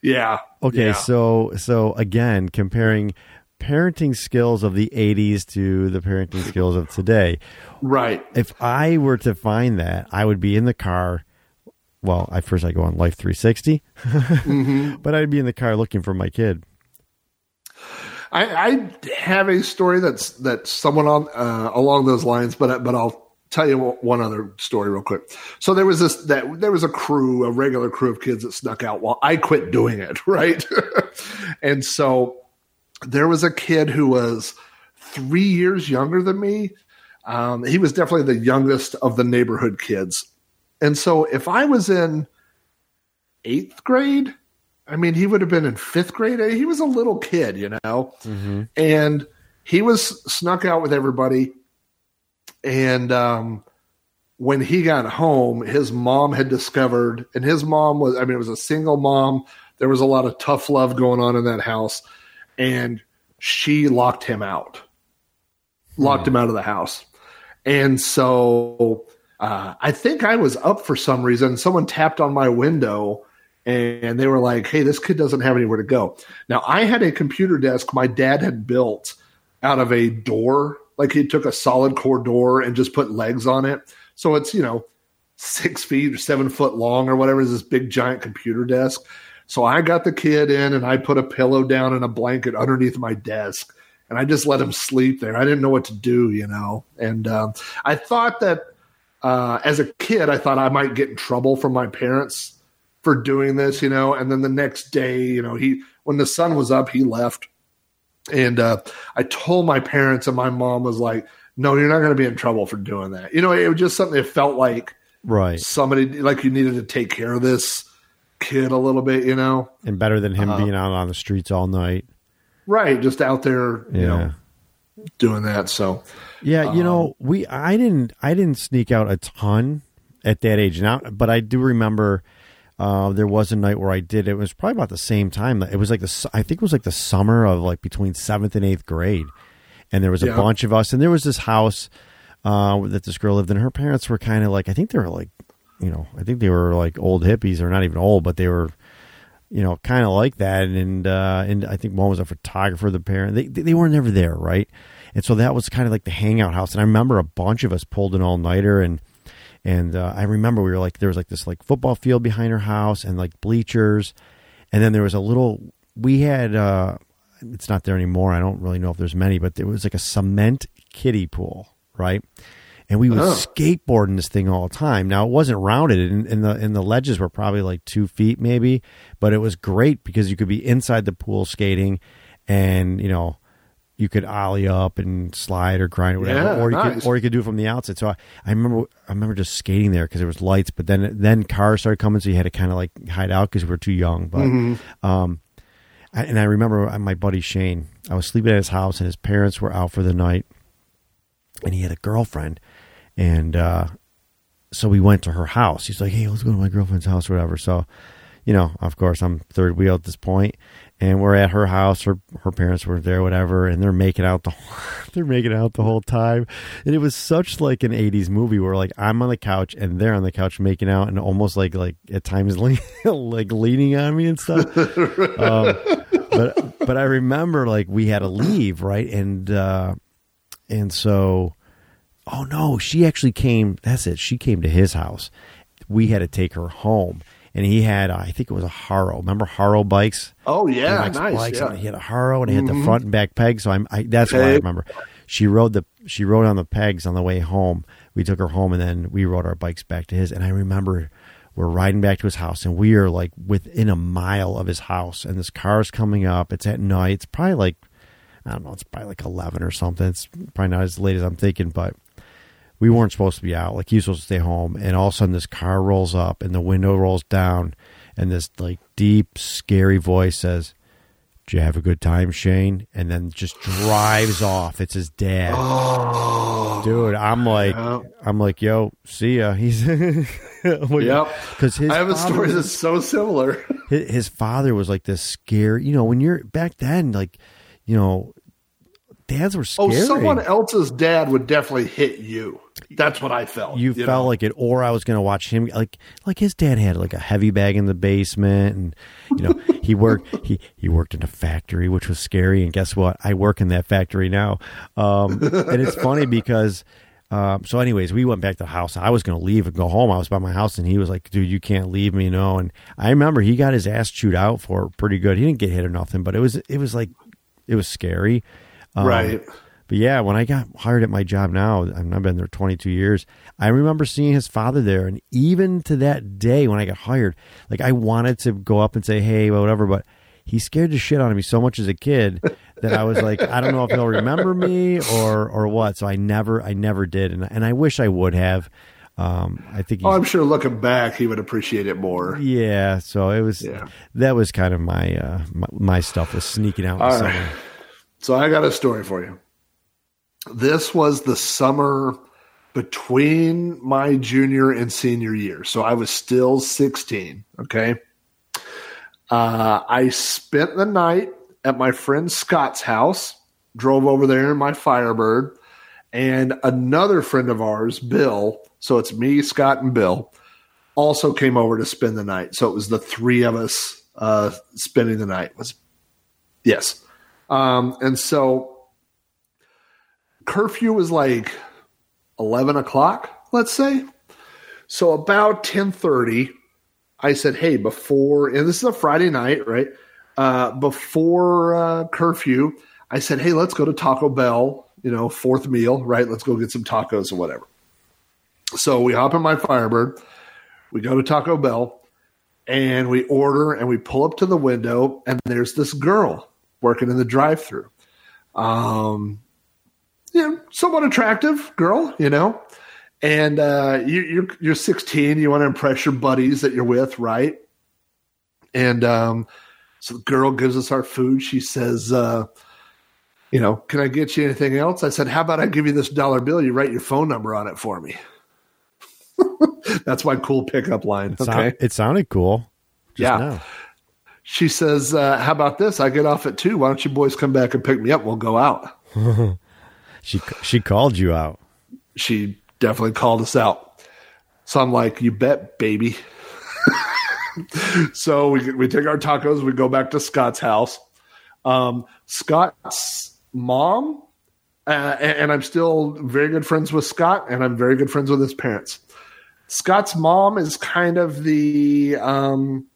Yeah. Okay yeah. so so again comparing parenting skills of the 80s to the parenting skills of today. Right. If i were to find that i would be in the car. Well at first i go on life 360 mm-hmm. but i'd be in the car looking for my kid. I, I have a story that's that's someone on uh, along those lines, but but I'll tell you one other story real quick. So there was this that there was a crew, a regular crew of kids that snuck out while I quit doing it, right? and so there was a kid who was three years younger than me. Um, he was definitely the youngest of the neighborhood kids. And so if I was in eighth grade, I mean, he would have been in fifth grade. He was a little kid, you know, mm-hmm. and he was snuck out with everybody. And um, when he got home, his mom had discovered, and his mom was, I mean, it was a single mom. There was a lot of tough love going on in that house. And she locked him out, locked hmm. him out of the house. And so uh, I think I was up for some reason. Someone tapped on my window and they were like, "Hey, this kid doesn't have anywhere to go." Now, I had a computer desk my dad had built out of a door, like he took a solid core door and just put legs on it. So it's you know six feet or seven foot long or whatever is this big giant computer desk. So I got the kid in and I put a pillow down and a blanket underneath my desk and I just let him sleep there. I didn't know what to do, you know. And um, I thought that uh, as a kid, I thought I might get in trouble from my parents for doing this, you know. And then the next day, you know, he when the sun was up, he left. And uh, I told my parents, and my mom was like, "No, you're not going to be in trouble for doing that." You know, it was just something that felt like right somebody like you needed to take care of this kid a little bit. You know, and better than him Uh, being out on the streets all night. right? Just out there, you Yeah. know, doing that. So Yeah, you Um, know, we I didn't I didn't sneak out a ton at that age now, but I do remember uh, there was a night where I did. It was probably about the same time. It was like the I think it was like the summer of like between seventh and eighth grade, and there was a Yeah. bunch of us, and there was this house uh, that this girl lived in. Her parents were kind of like I think they were like you know I think they were like old hippies or not even old, but they were you know, kind of like that. And uh, and I think one was a photographer. The parent they they were never there, right? And so that was kind of like the hangout house. And I remember a bunch of us pulled an all nighter, and and uh, I remember we were like there was like this like football field behind her house and like bleachers, and then there was a little we had. uh it's not there anymore. I don't really know if there's many, but there was like a cement kiddie pool, right? And we would Oh. skateboard in this thing all the time. Now it wasn't rounded, and, and the and the ledges were probably like two feet maybe, but it was great because you could be inside the pool skating, and you know you could ollie up and slide or grind or whatever, Yeah, or you nice. could or you could do it from the outside. So I, I remember I remember just skating there because there was lights, but then then cars started coming, so you had to kind of like hide out because we were too young. But Mm-hmm. um, I, and I remember my buddy Shane. I was sleeping at his house, and his parents were out for the night, and he had a girlfriend, and uh, so we went to her house. He's like, "Hey, let's go to my girlfriend's house, or whatever." So, you know, of course, I'm third wheel at this point, and we're at her house. Her her parents were there, whatever, and they're making out the they're making out the whole time, and it was such like an '80s movie where like I'm on the couch and they're on the couch making out, and almost like like at times le- like leaning on me and stuff. um, but but I remember like we had to leave, right, and uh, and so oh no, she actually came. That's it. She came to his house. We had to take her home, and he had I think it was a Haro. Remember Haro bikes? oh yeah, likes nice. bikes, Yeah. Mm-hmm. he had a Haro, and he had the front and back pegs. So I'm I, that's why I remember. She rode the she rode on the pegs on the way home. We took her home, and then we rode our bikes back to his. And I remember we're riding back to his house, and we are like within a mile of his house, and this car's coming up. It's at night. It's probably like I don't know. It's probably like eleven or something. It's probably not as late as I'm thinking, but we weren't supposed to be out. Like he was supposed to stay home, and all of a sudden this car rolls up, and the window rolls down, and this like deep, scary voice says, "Did you have a good time, Shane?" And then just drives off. It's his dad, Oh, dude. I'm like, Yeah. I'm like, yo, see ya. He's Yep. because his I have a story that's so similar. his, his father was like this scary. You know, when you're back then, like, you know, dads were oh, scary. Oh, someone else's dad would definitely hit you. That's what I felt. you, know? felt like it, or I was going to watch him. Like, like his dad had like a heavy bag in the basement, and you know, he worked he he worked in a factory, which was scary. And guess what? I work in that factory now. Um, and it's funny because. Um, so, anyways, we went back to the house. I was going to leave and go home. I was by my house, and he was like, "Dude, you can't leave me, you know." And I remember he got his ass chewed out for pretty good. He didn't get hit or nothing, but it was it was like it was scary. Um, right. But yeah, when I got hired at my job now, I mean, I've been there 22 years. I remember seeing his father there, and even to that day when I got hired, like I wanted to go up and say, "Hey," whatever, but he scared the shit out of me so much as a kid that I was like, I don't know if he'll remember me or or what. So I never, I never did, and and I wish I would have. Um, I think Oh, I'm sure looking back, he would appreciate it more. yeah. So it was Yeah. that was kind of my uh, my, my stuff was sneaking out. All right. So I got a story for you. This was the summer between my junior and senior year. So I was still 16. Okay. Uh, I spent the night at my friend Scott's house, drove over there in my Firebird, and another friend of ours, Bill. So it's me, Scott, and Bill, also came over to spend the night. So it was the three of us uh, spending the night. It was yes. Um, and so curfew was like 11 o'clock, let's say. So about 1030, I said, hey, before, and this is a Friday night, right? Uh, before uh, curfew, I said, hey, let's go to Taco Bell, you know, fourth meal, right? Let's go get some tacos or whatever. So we hop in my Firebird, we go to Taco Bell, and we order and we pull up to the window, and there's this girl working in the drive through. Um, yeah, somewhat attractive girl, you know. And uh, you, you're you're 16. You want to impress your buddies that you're with, right? And um, so the girl gives us our food. She says, uh, "You know, can I get you anything else?" I said, "How about I give you this dollar bill? You write your phone number on it for me." That's my cool pickup line. It, okay, sound, it sounded cool. yeah. now. She says, uh, "How about this? I get off at two. Why don't you boys come back and pick me up? We'll go out." She she called you out. She definitely called us out. So I'm like, "You bet, baby." so we we take our tacos. We go back to Scott's house. Um, Scott's mom, uh, and, I'm still very good friends with Scott, and I'm very good friends with his parents. Scott's mom is kind of the um,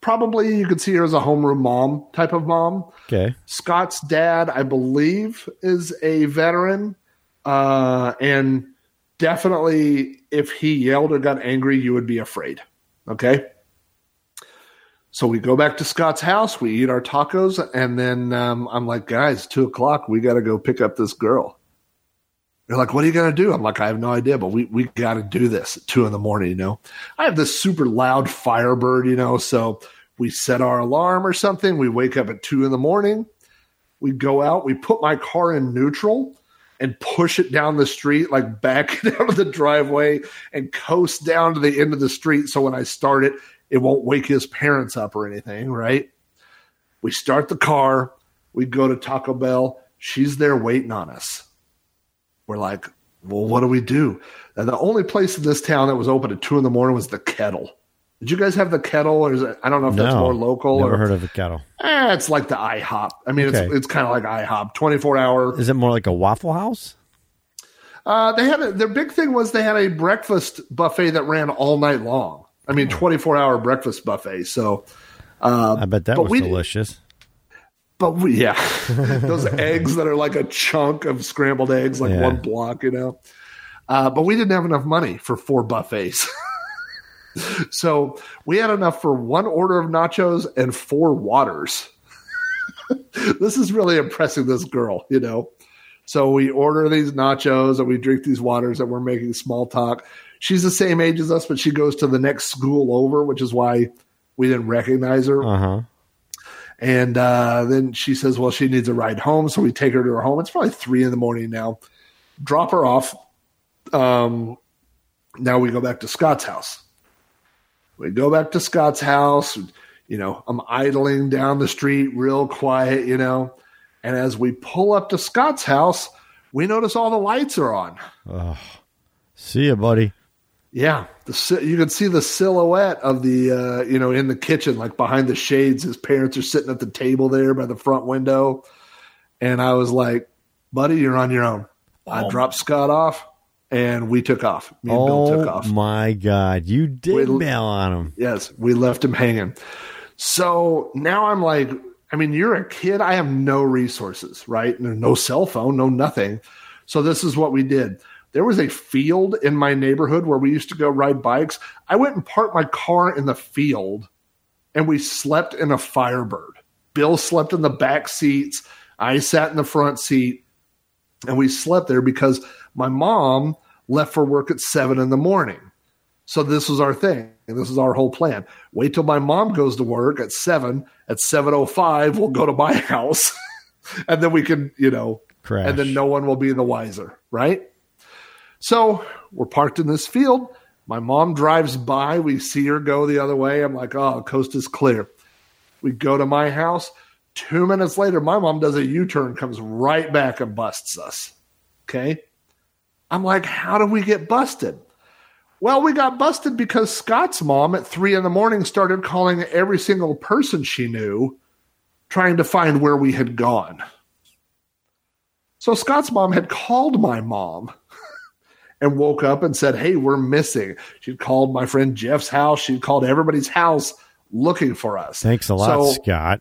probably you could see her as a homeroom mom type of mom. Okay. Scott's dad, I believe, is a veteran, uh, and definitely if he yelled or got angry, you would be afraid. Okay. So we go back to Scott's house, we eat our tacos, and then um, I'm like, guys, two o'clock, we got to go pick up this girl. They're like, what are you going to do? I'm like, I have no idea, but we, we got to do this at two in the morning, you know? I have this super loud Firebird, you know, so we set our alarm or something. We wake up at two in the morning. We go out, we put my car in neutral and push it down the street, like back out of the driveway and coast down to the end of the street. So when I start it, it won't wake his parents up or anything, right? We start the car, we go to Taco Bell. She's there waiting on us. We're like, well, what do we do? And the only place in this town that was open at two in the morning was the kettle. Did you guys have the kettle, or is it, I don't know if that's more local Never or heard of the kettle. Eh, it's like the IHOP. I mean, Okay. it's it's kind of like IHOP, twenty four hour. Is it more like a Waffle House? Uh, they had a, their big thing was they had a breakfast buffet that ran all night long. I mean, twenty four hour breakfast buffet. So, I bet that was delicious. But we, yeah, those eggs that are like a chunk of scrambled eggs, like Yeah. one block, you know. Uh, but we didn't have enough money for four buffets. so we had enough for one order of nachos and four waters. this is really impressing this girl, you know. So we order these nachos and we drink these waters and we're making small talk. She's the same age as us, but she goes to the next school over, which is why we didn't recognize her. Uh huh. And uh, then she says, well, she needs a ride home. So we take her to her home. It's probably three in the morning now. Drop her off. Um, now we go back to Scott's house. We go back to Scott's house. You know, I'm idling down the street real quiet, you know. And as we pull up to Scott's house, we notice all the lights are on. See you, buddy. Yeah, the you can see the silhouette of the uh, you know in the kitchen, like behind the shades. His parents are sitting at the table there by the front window, and I was like, "Buddy, you're on your own." I dropped Scott off, and we took off. Me and Bill took Oh off. my God! You did Wait, bail on him. Yes, we left him hanging. So now I'm like, I mean, you're a kid. I have no resources, right? There's no cell phone, no nothing. So this is what we did. There was a field in my neighborhood where we used to go ride bikes. I went and parked my car in the field and we slept in a Firebird. Bill slept in the back seats. I sat in the front seat and we slept there because my mom left for work at seven in the morning. So this was our thing. And this is our whole plan. Wait till my mom goes to work at seven. At seven oh five, we'll go to my house. and then we can, you know, Crash. and then no one will be the wiser, right? So we're parked in this field. My mom drives by. We see her go the other way. I'm like, oh, coast is clear. We go to my house. Two minutes later, my mom does a U turn, comes right back and busts us. Okay. I'm like, how did we get busted? Well, we got busted because Scott's mom at three in the morning started calling every single person she knew, trying to find where we had gone. So Scott's mom had called my mom and woke up and said, Hey, we're missing. She'd called my friend Jeff's house. She'd called everybody's house looking for us. Thanks a lot, So- Scott.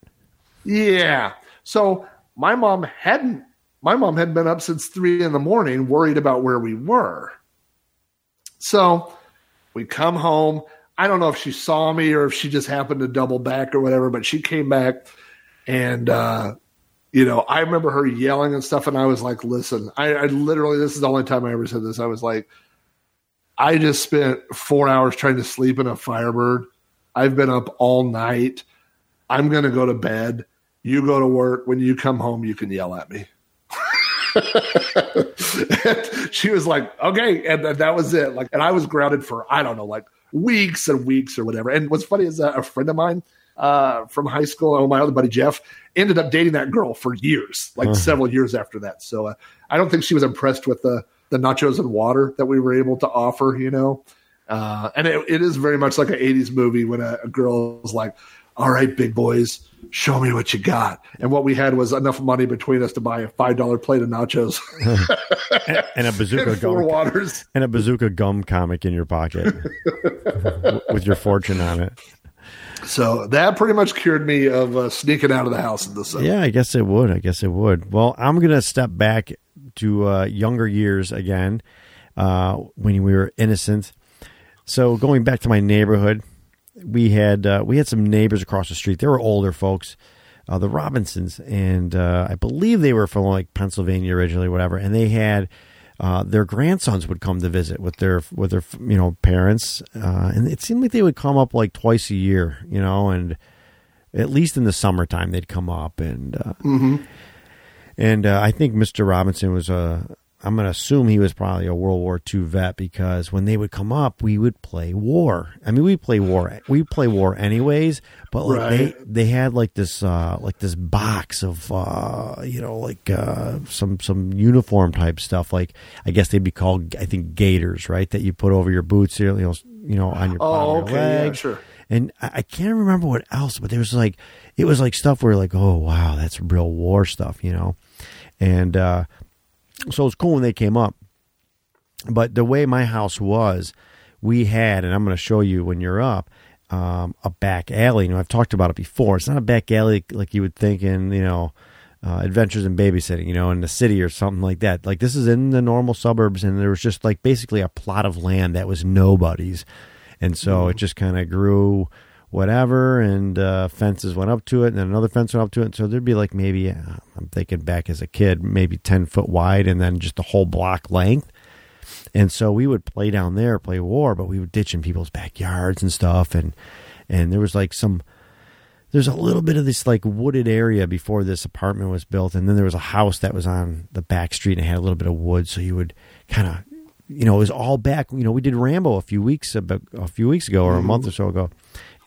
yeah. So my mom hadn't, my mom had been up since three in the morning, worried about where we were. So we come home. I don't know if she saw me or if she just happened to double back or whatever, but she came back and uh, you know, I remember her yelling and stuff, and I was like, listen, I, I literally, this is the only time I ever said this. I was like, I just spent four hours trying to sleep in a Firebird. I've been up all night. I'm going to go to bed. You go to work. When you come home, you can yell at me. she was like, okay. And that was it. Like, and I was grounded for, I don't know, like weeks and weeks or whatever. And what's funny is a friend of mine uh, from high school, oh, my other buddy Jeff, ended up dating that girl for years, like uh-huh. several years after that. So uh, I don't think she was impressed with the, the nachos and water that we were able to offer, you know. Uh, and it, it is very much like an 80s movie when a, a girl is like, all right, big boys, show me what you got. And what we had was enough money between us to buy a five dollar plate of nachos and, and, a bazooka and gum waters and a bazooka gum comic in your pocket with your fortune on it. So that pretty much cured me of uh, sneaking out of the house in the summer. Yeah, I guess it would. I guess it would. Well, I'm going to step back to uh, younger years again uh, when we were innocent. So going back to my neighborhood, we had uh, we had some neighbors across the street. They were older folks, uh, the Robinsons, and uh, I believe they were from like Pennsylvania originally, whatever. And they had uh, their grandsons would come to visit with their with their you know parents, uh, and it seemed like they would come up like twice a year, you know, and at least in the summertime they'd come up and. Uh, mm-hmm. And I think Mr. Robinson was a I'm going to assume he was probably a World War II vet because when they would come up, we would play war. I mean, we play war. We play war anyways, but like right. they they had like this uh, like this box of uh, you know like uh, some some uniform type stuff. Like I guess they'd be called I think gaiters, right? That you put over your boots, you know, you know on your oh okay, leg. yeah, sure. And I, I can't remember what else, but there was like it was like stuff where like oh wow that's real war stuff, you know, and. uh so it was cool when they came up. But the way my house was, we had, and I'm going to show you when you're up, um, a back alley. You know, I've talked about it before. It's not a back alley like you would think in, you know, uh, Adventures in Babysitting, you know, in the city or something like that. Like this is in the normal suburbs, and there was just like basically a plot of land that was nobody's, and so mm-hmm. it just kind of grew whatever, and uh, fences went up to it, and then another fence went up to it. So there'd be like maybe, uh, I'm thinking back as a kid, maybe 10 foot wide, and then just a whole block length. And so we would play down there, play war, but we would ditch in people's backyards and stuff. And, and there was like some, there's a little bit of this like wooded area before this apartment was built. And then there was a house that was on the back street and had a little bit of wood. So you would kind of, you know, it was all back. You know, we did Rambo a few weeks about a few weeks ago or a month or so ago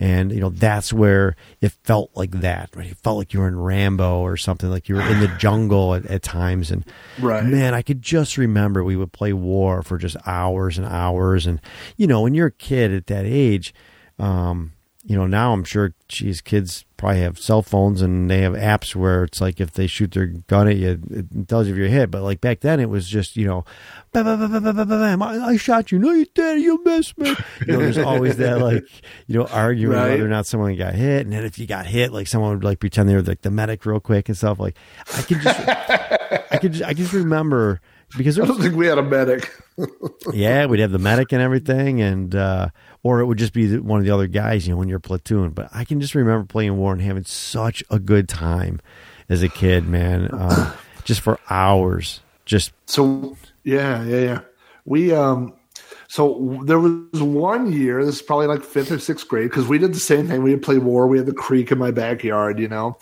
and you know that's where it felt like that right? It felt like you were in rambo or something like you were in the jungle at, at times. And right. man i could just remember we would play war for just hours and hours. And you know when you're a kid at that age um, you know, now I'm sure, geez, kids probably have cell phones and they have apps where it's like if they shoot their gun at you, it tells you if you're hit. But like back then, it was just, you know, bam, bam, bam, I, I shot you. No, you did. You missed me. You know, there's always that like, you know, arguing right. whether or not someone got hit. And then if you got hit, like someone would like pretend they were like the medic real quick and stuff. Like I can just, I can just, I can just remember because I don't think we had a medic. yeah, we'd have the medic and everything. And, uh, or it would just be one of the other guys, you know, in your platoon. But I can just remember playing war and having such a good time as a kid, man, uh, just for hours. Just so, yeah, yeah, yeah. We, um, so there was one year, this is probably like fifth or sixth grade, because we did the same thing. We had play war. We had the creek in my backyard, you know,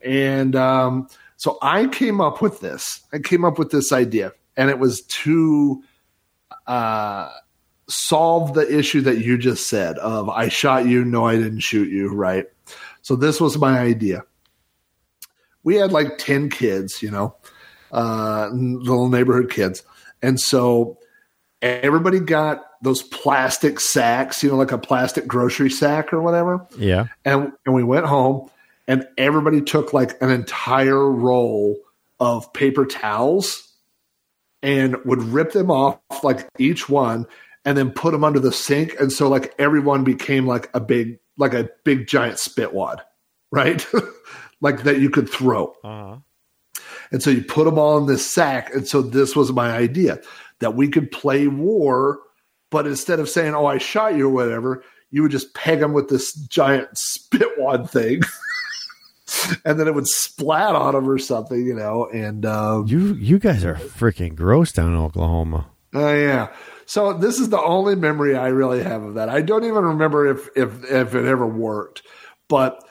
and um, so I came up with this. I came up with this idea, and it was to uh, solve the issue that you just said of I shot you, no, I didn't shoot you, right? So this was my idea. We had like 10 kids, you know, uh, little neighborhood kids. And so everybody got those plastic sacks, you know, like a plastic grocery sack or whatever. Yeah. And, and we went home and everybody took like an entire roll of paper towels and would rip them off like each one and then put them under the sink. And so like everyone became like a big, like a big giant spit wad, right? like that you could throw. Uh-huh. And so you put them all in this sack. And so this was my idea that we could play war, but instead of saying, oh, I shot you or whatever, you would just peg them with this giant spit wad thing. and then it would splat on them or something, you know. And um, You you guys are freaking gross down in Oklahoma. Oh yeah. So this is the only memory I really have of that. I don't even remember if if if it ever worked. But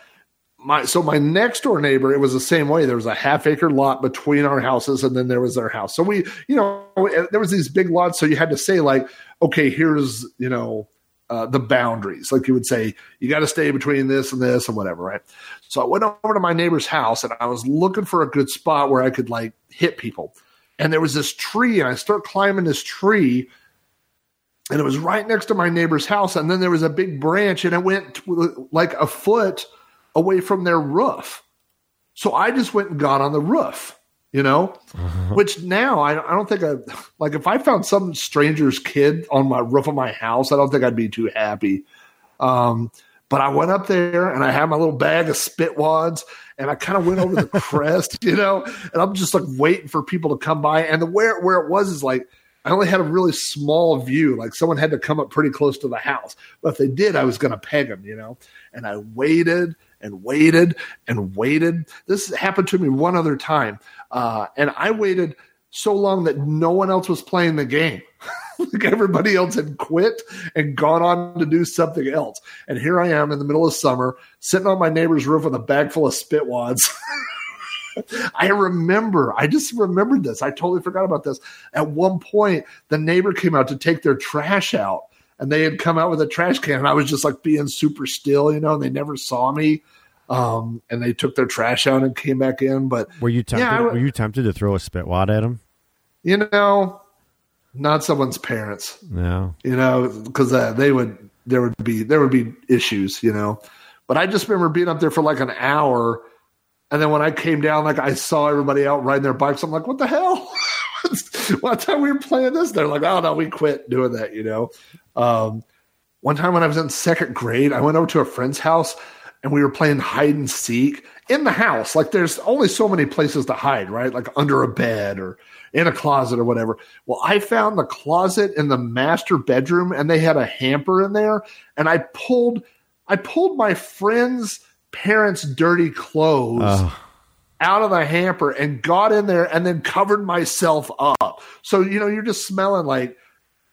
my so my next door neighbor, it was the same way. There was a half acre lot between our houses, and then there was their house. So we, you know, there was these big lots. So you had to say like, okay, here's you know uh, the boundaries. Like you would say, you got to stay between this and this and whatever, right? So I went over to my neighbor's house and I was looking for a good spot where I could like hit people. And there was this tree, and I start climbing this tree, and it was right next to my neighbor's house. And then there was a big branch, and it went like a foot away from their roof. So I just went and got on the roof, you know, which now I, I don't think I like if I found some stranger's kid on my roof of my house, I don't think I'd be too happy. Um, but I went up there and I had my little bag of spit wads and I kind of went over the crest, you know, and I'm just like waiting for people to come by. And the where where it was is like I only had a really small view. Like someone had to come up pretty close to the house. But if they did, I was going to peg them, you know. And I waited and waited and waited. This happened to me one other time, uh, and I waited so long that no one else was playing the game. like everybody else had quit and gone on to do something else. And here I am in the middle of summer, sitting on my neighbor's roof with a bag full of spit wads. I remember, I just remembered this. I totally forgot about this. At one point, the neighbor came out to take their trash out, and they had come out with a trash can, and I was just like being super still, you know, and they never saw me. Um, and they took their trash out and came back in. But Were you tempted? Yeah, I were you tempted to throw a spit wad at him? you know, not someone's parents. No. you know, because uh, they would there would be there would be issues, you know. But I just remember being up there for like an hour, and then when I came down, like I saw everybody out riding their bikes. I'm like, what the hell? one time we were playing this, they're like, oh no, we quit doing that, you know. Um, one time when I was in second grade, I went over to a friend's house and we were playing hide and seek in the house. Like there's only so many places to hide, right? Like under a bed or in a closet or whatever. Well, I found the closet in the master bedroom and they had a hamper in there and I pulled I pulled my friend's parents' dirty clothes Oh. out of the hamper and got in there and then covered myself up. So, you know, you're just smelling like,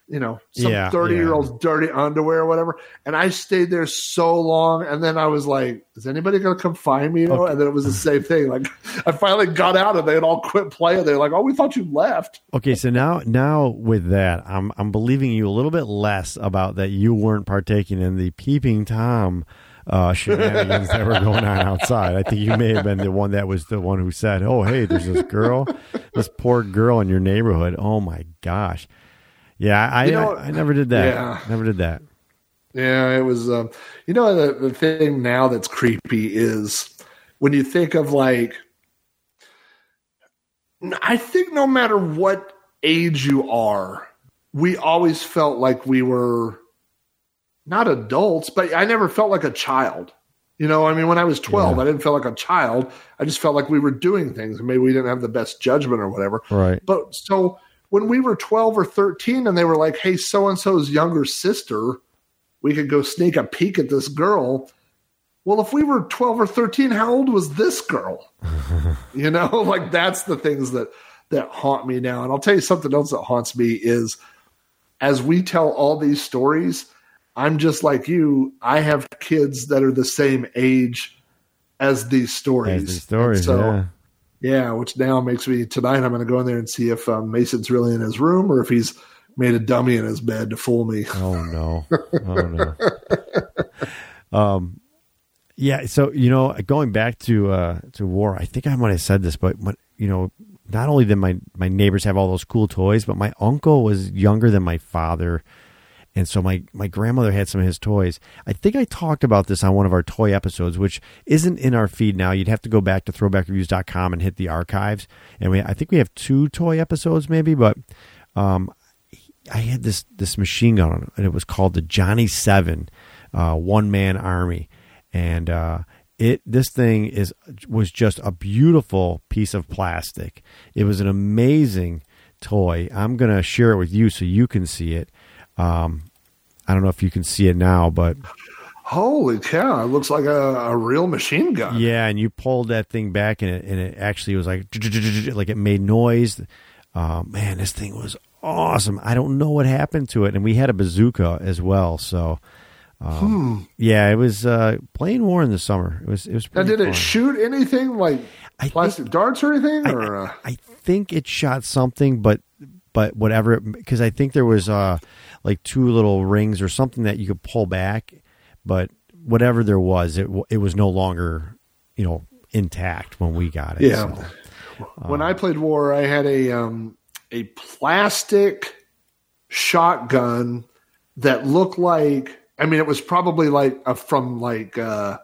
you know, some Yeah, 30 year yeah. old's dirty underwear or whatever. And I stayed there so long. And then I was like, is anybody going to come find me? You know? Okay. And then it was the same thing. Like, I finally got out and they had all quit playing. They're like, oh, we thought you left. Okay, so now now with that, I'm I'm believing you a little bit less about that you weren't partaking in the peeping tom uh, shenanigans that were going on outside. I think you may have been the one that was the one who said, "Oh, hey, there's this girl, this poor girl in your neighborhood." Oh my gosh, yeah, I You know- I, I never did that. Yeah. Never did that. Yeah, it was. Um, you know, the, the thing now that's creepy is when you think of like, I think no matter what age you are, we always felt like we were not adults, but I never felt like a child. You know, I mean, when I was 12, Yeah. I didn't feel like a child. I just felt like we were doing things and maybe we didn't have the best judgment or whatever. Right. But so when we were 12 or 13 and they were like, hey, so and so's younger sister, we could go sneak a peek at this girl. Well, if we were 12 or 13, how old was this girl? you know, like that's the things that that haunt me now. And I'll tell you something else that haunts me is as we tell all these stories, I'm just like you. I have kids that are the same age as these stories. As these stories, And so, yeah. yeah, which now makes me tonight. I'm going to go in there and see if um, Mason's really in his room or if he's made a dummy in his bed to fool me. Oh no. Oh no. um yeah, so you know, going back to uh to war, I think I might have said this, but when, you know, not only did my my neighbors have all those cool toys, but my uncle was younger than my father. And so my, my grandmother had some of his toys. I think I talked about this on one of our toy episodes, which isn't in our feed now. You'd have to go back to throwbackreviews.com and hit the archives. And we, I think we have two toy episodes maybe, but um, I had this this machine gun, and it was called the Johnny Seven uh, One Man Army, and uh, it this thing is was just a beautiful piece of plastic. It was an amazing toy. I'm gonna share it with you so you can see it. Um, I don't know if you can see it now, but Holy cow! It looks like a, a real machine gun. Yeah, and you pulled that thing back, and it, and it actually was like like it made noise. Uh, man, this thing was awesome. I don't know what happened to it, and we had a bazooka as well. So, um, Hmm. yeah, it was uh, playing war in the summer. It was it was. Now, Pretty did it shoot anything like I think- plastic darts or anything? I, or uh, I think it shot something, but but whatever, because I think there was uh like two little rings or something that you could pull back, but whatever there was, it it was no longer you know intact when we got it. Yeah. so. when I played war, I had a um, a plastic shotgun that looked like. I mean, it was probably like a, from like uh,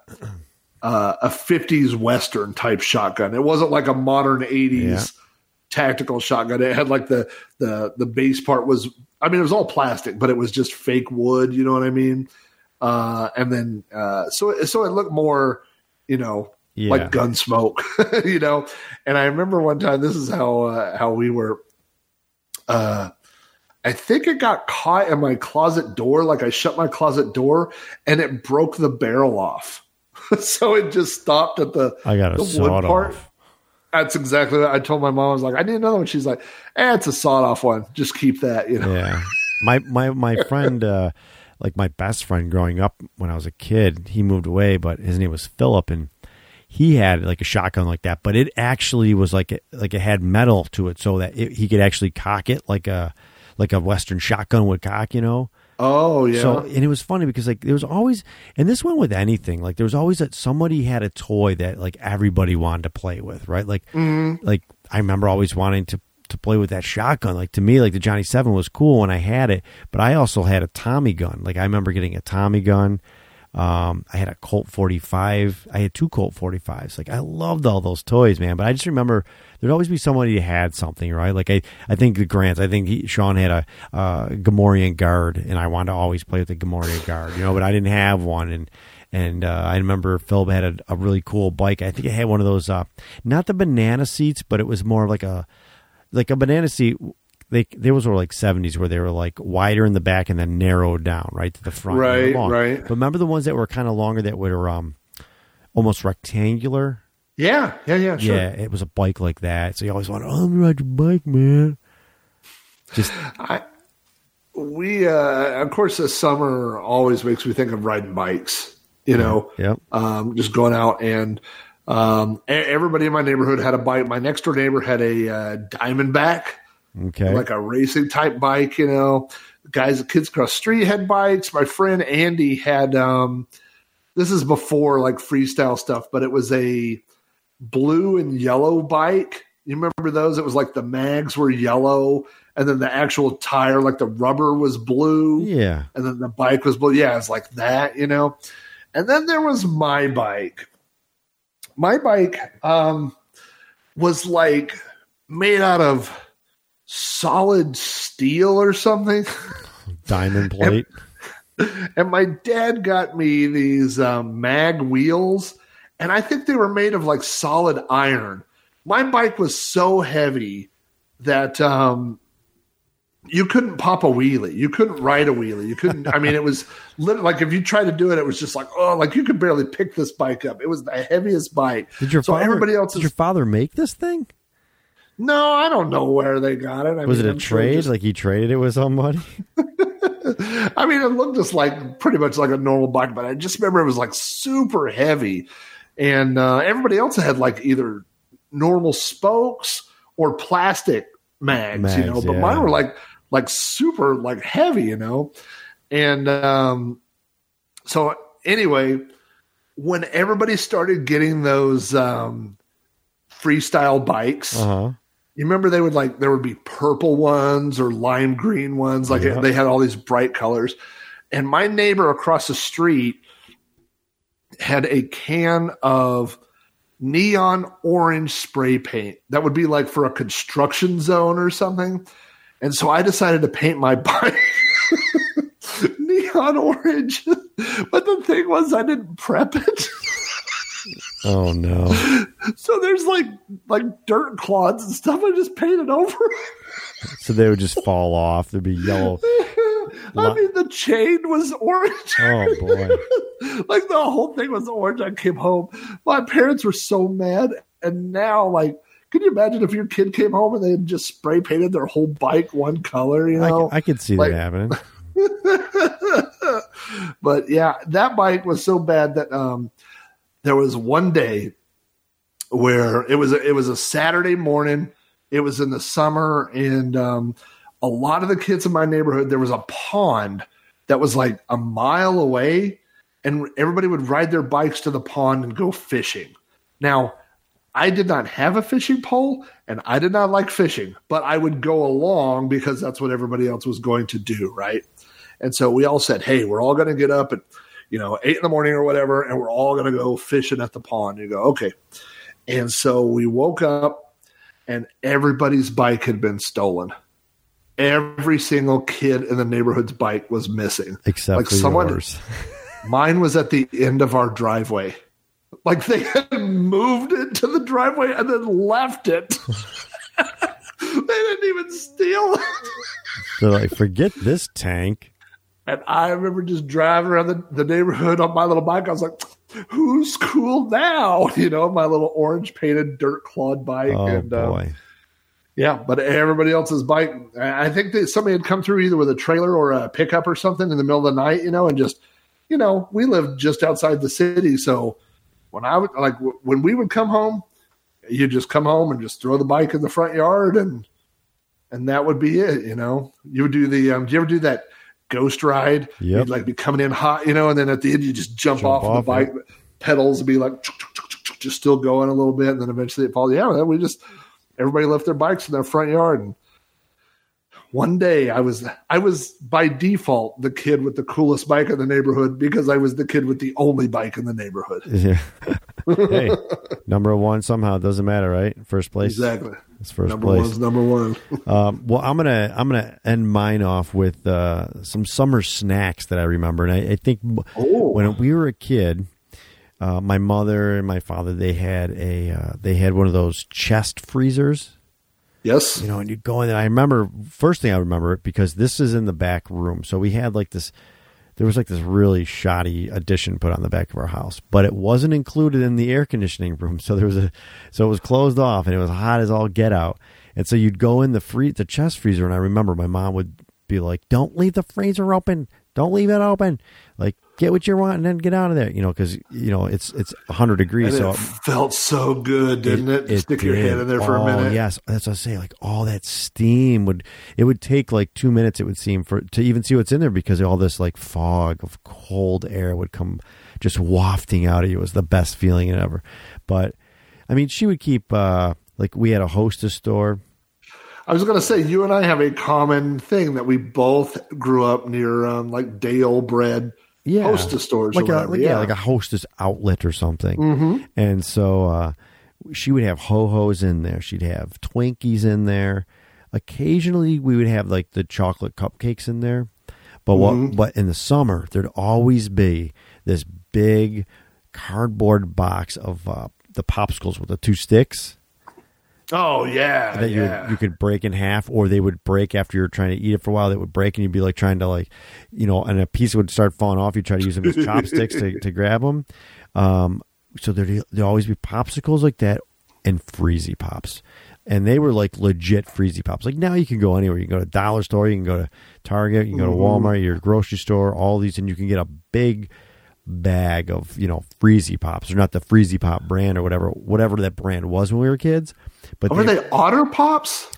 uh, a '50s Western type shotgun. It wasn't like a modern '80s Yeah. tactical shotgun. It had like the the the base part was. I mean, it was all plastic, but it was just fake wood. You know what I mean? Uh, and then uh, so it- so it looked more, you know, Yeah. like gun smoke, you know. And I remember one time. This is how uh, how we were. Uh, I think it got caught in my closet door. Like I shut my closet door, and it broke the barrel off. so it just stopped at the I got the sawed off. That's exactly what I told my mom. I was like, I need another one. She's like, eh, it's a sawed off one. Just keep that. You know. Yeah. My my my friend uh like my best friend growing up when I was a kid, he moved away, but his name was Philip and he had like a shotgun like that, but it actually was like it, like it had metal to it so that it, he could actually cock it like a like a western shotgun would cock, you know. Oh yeah. So and it was funny because like there was always and this went with anything. Like there was always that somebody had a toy that like everybody wanted to play with right? Like like I remember always wanting to to play with that shotgun. Like to me like the Johnny Seven was cool when I had it but I also had a Tommy gun. Like I remember getting a Tommy gun. Um, I had a Colt 45 I had two Colt 45s like I loved all those toys man but I just remember there'd always be somebody who had something right? Like I I think the Grants I think he, Sean had a uh, Gamorrean guard and I wanted to always play with the Gamorrean guard you know but I didn't have one and and uh, I remember Phil had a, a really cool bike. I think it had one of those uh, not the banana seats but it was more like a like a banana seat they there was were like 70s where they were like wider in the back and then narrowed down right to the front they Right, right. but remember the ones that were kind of longer that were um almost rectangular yeah, yeah, yeah. Sure. yeah it was a bike like that so you always want, oh I'm ride your bike man just I, we, uh, of course, the summer always makes me think of riding bikes. You know, yep um, just going out and um, everybody in my neighborhood had a bike. My next door neighbor had a uh, Diamondback, okay like a racing type bike. You know, guys, kids across the street had bikes. My friend Andy had. Um, this is before like freestyle stuff, but it was a blue and yellow bike. You remember those? It was like the mags were yellow, and then the actual tire, like the rubber, was blue yeah and then the bike was blue. Yeah, it's like that, you know. And then there was my bike. My bike um, was like made out of solid steel or something. diamond plate and my dad got me these um, mag wheels, and I think they were made of like solid iron. My bike was so heavy that um, you couldn't pop a wheelie. You couldn't ride a wheelie. You couldn't. I mean, it was lit- like if you tried to do it, it was just like oh, like you could barely pick this bike up. It was the heaviest bike. did your so father everybody else did your father make this thing no. I don't know where they got it. I was mean, it a I'm sure trade just- like he traded it with somebody I mean, it looked just like pretty much like a normal bike, but I just remember it was like super heavy, and uh, everybody else had like either normal spokes or plastic mags, you know. But yeah. mine were like like super like heavy, you know. And um, so anyway, when everybody started getting those um, freestyle bikes, uh-huh you remember they would like there would be purple ones or lime green ones like Yeah. they had all these bright colors and my neighbor across the street had a can of neon orange spray paint. That would be like for a construction zone or something. And so i decided to paint my bike neon orange. But the thing was i didn't prep it. Oh no. So there's like like dirt clods and stuff. I just painted over so they would just fall off. There'd be yellow I mean, the chain was orange. Oh boy. like the whole thing was orange. I came home. My parents were so mad. And now, like, can you imagine if your kid came home and they had just spray painted their whole bike one color? You know, I, I could see Like- that happening. but yeah, that bike was so bad that um, there was one day where it was a, it was a Saturday morning. It was in the summer, and um, a lot of the kids in my neighborhood there was a pond that was like a mile away, and everybody would ride their bikes to the pond and go fishing. Now, I did not have a fishing pole, and I did not like fishing, but I would go along because that's what everybody else was going to do, right? And so we all said, "Hey, we're all going to get up at you know eight in the morning or whatever, and we're all going to go fishing at the pond." You go, okay. And so we woke up, and everybody's bike had been stolen. Every single kid in the neighborhood's bike was missing. Except Like for someone- yours. Mine was at the end of our driveway. Like they had moved it to the driveway and then left it. they didn't even steal it. They're like, forget this tank. And I remember just driving around the, the neighborhood on my little bike. I was like, who's cool now? You know, my little orange painted dirt clawed bike. Oh and um, boy. Yeah, but everybody else's bike, I I think that somebody had come through either with a trailer or a pickup or something in the middle of the night, you know, and just, you know, we lived just outside the city. So when I would, like, w- when we would come home, you just come home and just throw the bike in the front yard and, and that would be it, you know. You would do the, um, do you ever do that ghost ride? Yep. You'd like be coming in hot, you know, and then at the end you just jump, Jump off, off, the bike, pedals would be like, just still going a little bit, and then eventually it falls. Yeah, we just, everybody left their bikes in their front yard and one day I was I was by default the kid with the coolest bike in the neighborhood because I was the kid with the only bike in the neighborhood. Yeah. hey, number one somehow doesn't matter, right? First place. Exactly. It's first number place. one's number one. Um, well, I'm gonna I'm gonna end mine off with uh, some summer snacks that I remember, and I, I think Oh. when we were a kid, uh, my mother and my father they had a uh, they had one of those chest freezers, yes. you know, and you'd go in there. I remember first thing I remember it because this is in the back room, so we had like this. There was like this really shoddy addition put on the back of our house, but it wasn't included in the air conditioning room. So there was a, so it was closed off, and it was hot as all get out. And so you'd go in the free the chest freezer, and I remember my mom would be like, "Don't leave the freezer open. Don't leave it open. Like get what you want and then get out of there." You know, because you know it's it's 100 degrees, And so it felt so good, didn't it? Stick your did. head in there for Oh, a minute. Yes, that's what I say. Like all that steam would it would take like two minutes. It would seem for to even see what's in there because all this like fog of cold air would come just wafting out of you. It was the best feeling ever. But I mean, she would keep uh like we had a hostess store. I was going to say, you and I have a common thing that we both grew up near, um, like Dale bread Yeah, hostess stores, or like a like, yeah. like a hostess outlet or something. Mm-hmm. And so uh, she would have ho hos in there. She'd have Twinkies in there. Occasionally, we would have like the chocolate cupcakes in there. But what? But in the summer, there'd always be this big cardboard box of uh, the popsicles with the two sticks oh yeah, that you yeah. you could break in half, or they would break after you're trying to eat it for a while. They would break, and you'd be like trying to like, you know, and a piece would start falling off. You try to use them as chopsticks to, to grab them. Um, so there there always be popsicles like that and freezy pops, and they were like legit freezy pops. Like now you can go anywhere. You can go to dollar store, you can go to Target, you can go to Walmart, your grocery store, all these, and you can get a big bag of you know freezy pops or not the freezy pop brand or whatever whatever that brand was when we were kids but Were they- they Otter Pops?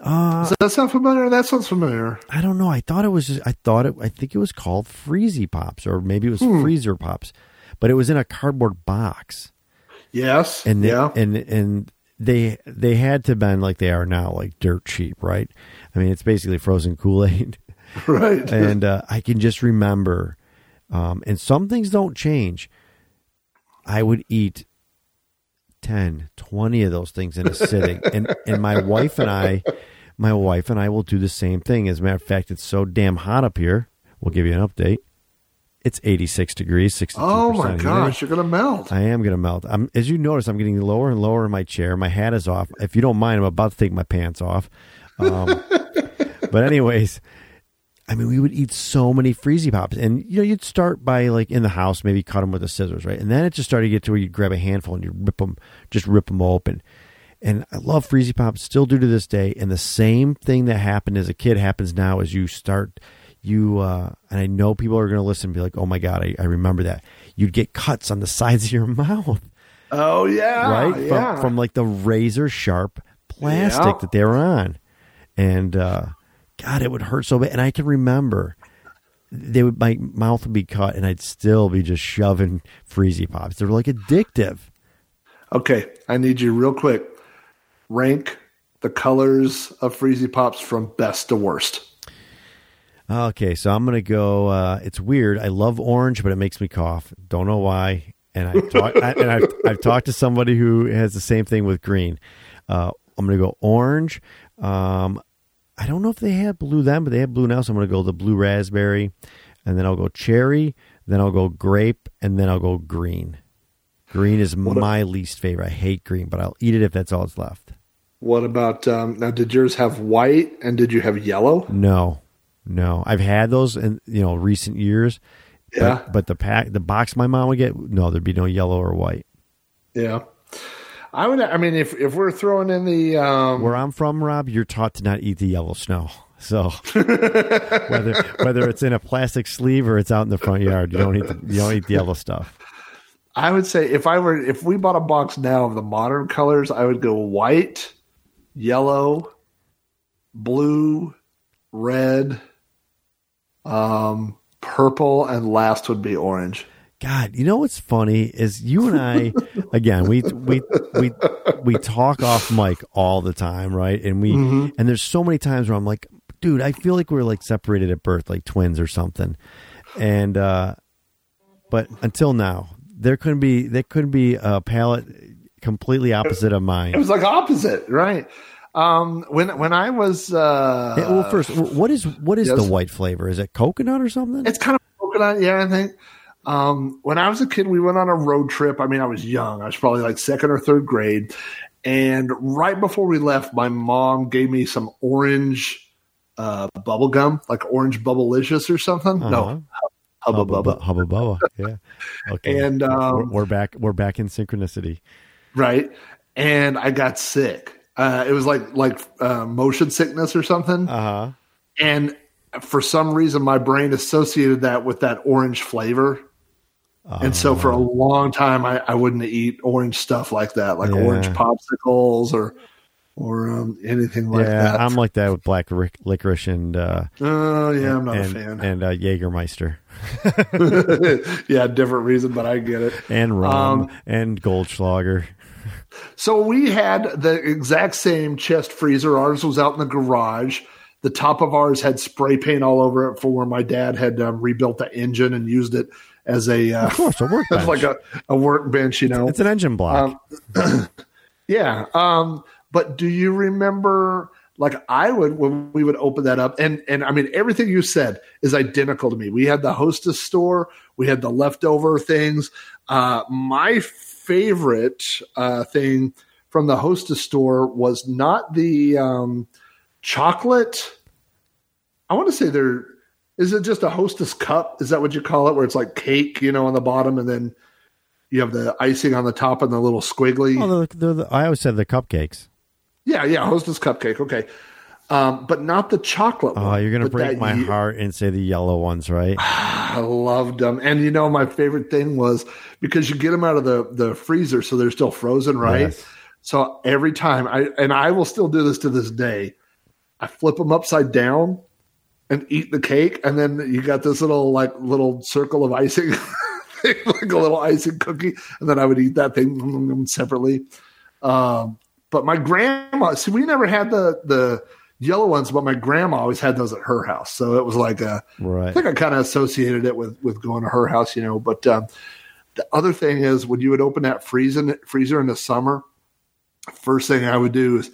uh, Does that sound familiar? That sounds familiar. I don't know. I thought it was. Just, I thought it. I think it was called Freezy Pops, or maybe it was Hmm. Freezer Pops, but it was in a cardboard box, Yes. and they, yeah. and and they they had to been like they are now, like dirt cheap, right? I mean, it's basically frozen Kool Aid, right. and uh, I can just remember, um, and some things don't change. I would eat 10, 20 of those things in a sitting. and and my wife and I my wife and I will do the same thing. As a matter of fact, it's so damn hot up here. We'll give you an update. It's 86 degrees, 62%. oh my gosh, you're gonna melt. I am going to melt. I'm, as you notice, I'm getting lower and lower in my chair. My hat is off. If you don't mind, I'm about to take my pants off. Um, but anyways, I mean, we would eat so many freezy pops, and you know, you'd start by like in the house, maybe cut them with the scissors, right? And then it just started to get to where you'd grab a handful and you rip them, just rip them open. And I love freezy pops, still do to this day. And the same thing that happened as a kid happens now as you start, you uh, and I know people are going to listen and be like, "Oh my god, I, I remember that." You'd get cuts on the sides of your mouth. Oh yeah, right yeah. from, from like the razor sharp plastic Yeah. that they were on, and uh, God, it would hurt so bad. And I can remember they would my mouth would be cut, and I'd still be just shoving freezy pops. They were like addictive. Okay, I need you real quick. Rank the colors of Freezy Pops from best to worst. Okay, so I'm gonna go. Uh, it's weird. I love orange, but it makes me cough. Don't know why. And I talk, I, and I've I've talked to somebody who has the same thing with green. Uh, I'm gonna go orange. Um, I don't know if they have blue then, but they have blue now. So I'm gonna go the blue raspberry, and then I'll go cherry. Then I'll go grape, and then I'll go green. Green is my least favorite. I hate green, but I'll eat it if that's all that's left. What about um, now? Did yours have white and did you have yellow? No, no. I've had those in you know recent years. Yeah. But, but the pack, the box my mom would get, no, there'd be no yellow or white. Yeah, I would. I mean, if if we're throwing in the um, Where I'm from, Rob, you're taught to not eat the yellow snow. So whether whether it's in a plastic sleeve or it's out in the front yard, you don't eat the, you don't eat the yellow stuff. I would say if I were if we bought a box now of the modern colors, I would go white, yellow, blue, red, um, purple, and last would be orange. God, you know what's funny is you and I again we we we we talk off mic all the time, right? And we and there's so many times where I'm like, dude, I feel like we're like separated at birth, like twins or something. And uh but until now, there couldn't be there couldn't be a palette completely opposite of mine. It was like opposite, right? Um, when when I was uh, Yeah, well, first, what is what is yes. the white flavor? Is it coconut or something? It's kind of coconut, yeah. I think. Um, when I was a kid, we went on a road trip. I mean, I was young. I was probably like second or third grade. And right before we left, my mom gave me some orange uh, bubble gum, like orange bubblicious or something. Uh-huh. No, hubba bubba. Hubba Bubba. Yeah. Okay. And we're, um, we're back. We're back in synchronicity. right. And I got sick. Uh, it was like like uh, motion sickness or something. Uh huh. and for some reason, my brain associated that with that orange flavor. And so for a long time, I, I wouldn't eat orange stuff like that, like Yeah. orange popsicles or or um, anything like yeah, that. I'm like that with black ric- licorice and uh, Oh yeah, I'm not and a fan. and uh, Jägermeister yeah, different reason, but I get it. and rum Um, and Goldschlager. So we had the exact same chest freezer. Ours was out in the garage. The top of ours had spray paint all over it for where my dad had um, rebuilt the engine and used it as a uh, Of course, a workbench. like a, a workbench. You know, it's an engine block. Um, Yeah. Um, but do you remember like I would when we would open that up and and I mean everything you said is identical to me. We had the hostess store, we had the leftover things. Uh my favorite uh thing from the hostess store was not the um chocolate. I want to say there is it just a hostess cup? Is that what you call it? Where it's like cake, you know, on the bottom and then you have the icing on the top and the little squiggly. oh, the, the, the, I always said the cupcakes. Yeah, yeah, hostess cupcake. Okay, um, but not the chocolate Oh, one. you're gonna break my ye- heart and say the yellow ones, right? I loved them, and you know my favorite thing was because you get them out of the the freezer, so they're still frozen, right? Yes. So every time I and I will still do this to this day, I flip them upside down and eat the cake, and then you got this little like little circle of icing. like a little icing cookie, and then I would eat that thing separately. Um, but my grandma, see, we never had the the yellow ones, but my grandma always had those at her house. So it was like a, I Right. think I kind of associated it with with going to her house, you know. But um, the other thing is when you would open that freezer freezer in the summer, first thing I would do is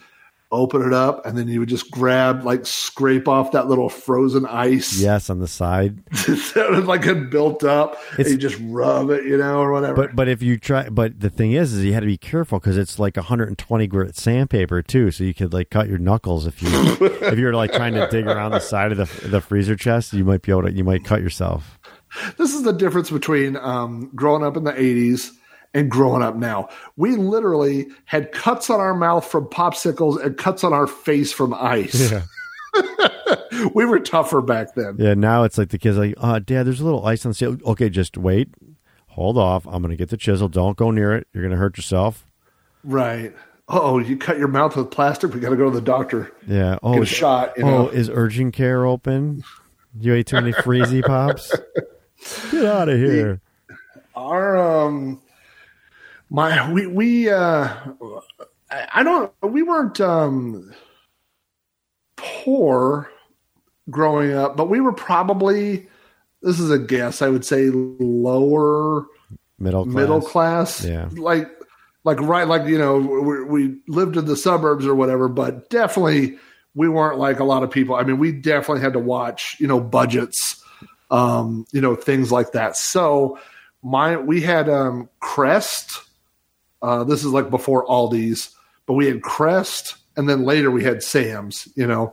open it up, and then you would just grab, like, scrape off that little frozen ice. Yes, on the side. that was like had built up. And It's- you just rub it, you know, or whatever. But but if you try, but the thing is, is you had to be careful because it's like 120 grit sandpaper too, so you could like cut your knuckles if you if you're like trying to dig around the side of the the freezer chest, you might be able to you might cut yourself. this is the difference between um, growing up in the 80s and growing up now. We literally had cuts on our mouth from popsicles and cuts on our face from ice. we were tougher back then. Yeah, now it's like the kids like, uh, Dad, there's a little ice on the seal. Okay, just wait, hold off. I'm gonna get the chisel. Don't go near it. You're gonna hurt yourself. Right. Oh, you cut your mouth with plastic. We got to go to the doctor. Yeah. Oh, is- shot. You oh, know. is urgent care open? You ate too many freezy pops. Get out of here. our um my we we uh I don't we weren't um poor growing up, but we were probably this is a guess, I would say lower Middle class. middle class. Yeah. Like like right like you know we, we lived in the suburbs or whatever, but definitely we weren't like a lot of people. I mean, we definitely had to watch, you know, budgets um, you know, things like that. So my we had um Crest. Uh this is like before Aldi's, but we had Crest and then later we had Sam's, you know.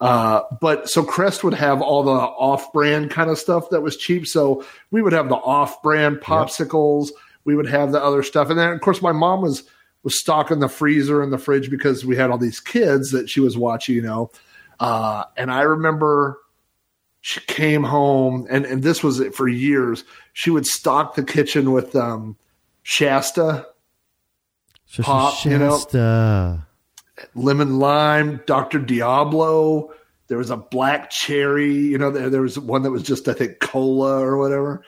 Uh, but so Crest would have all the off-brand kind of stuff that was cheap. So we would have the off-brand popsicles. We would have the other stuff, and then of course my mom was was stocking the freezer and the fridge because we had all these kids that she was watching. You know, uh, and I remember she came home, and and this was it for years. She would stock the kitchen with um, Shasta Pop, you know. Lemon lime, Dr. Diablo. There was a black cherry. You know, there, there was one that was just, I think, cola or whatever.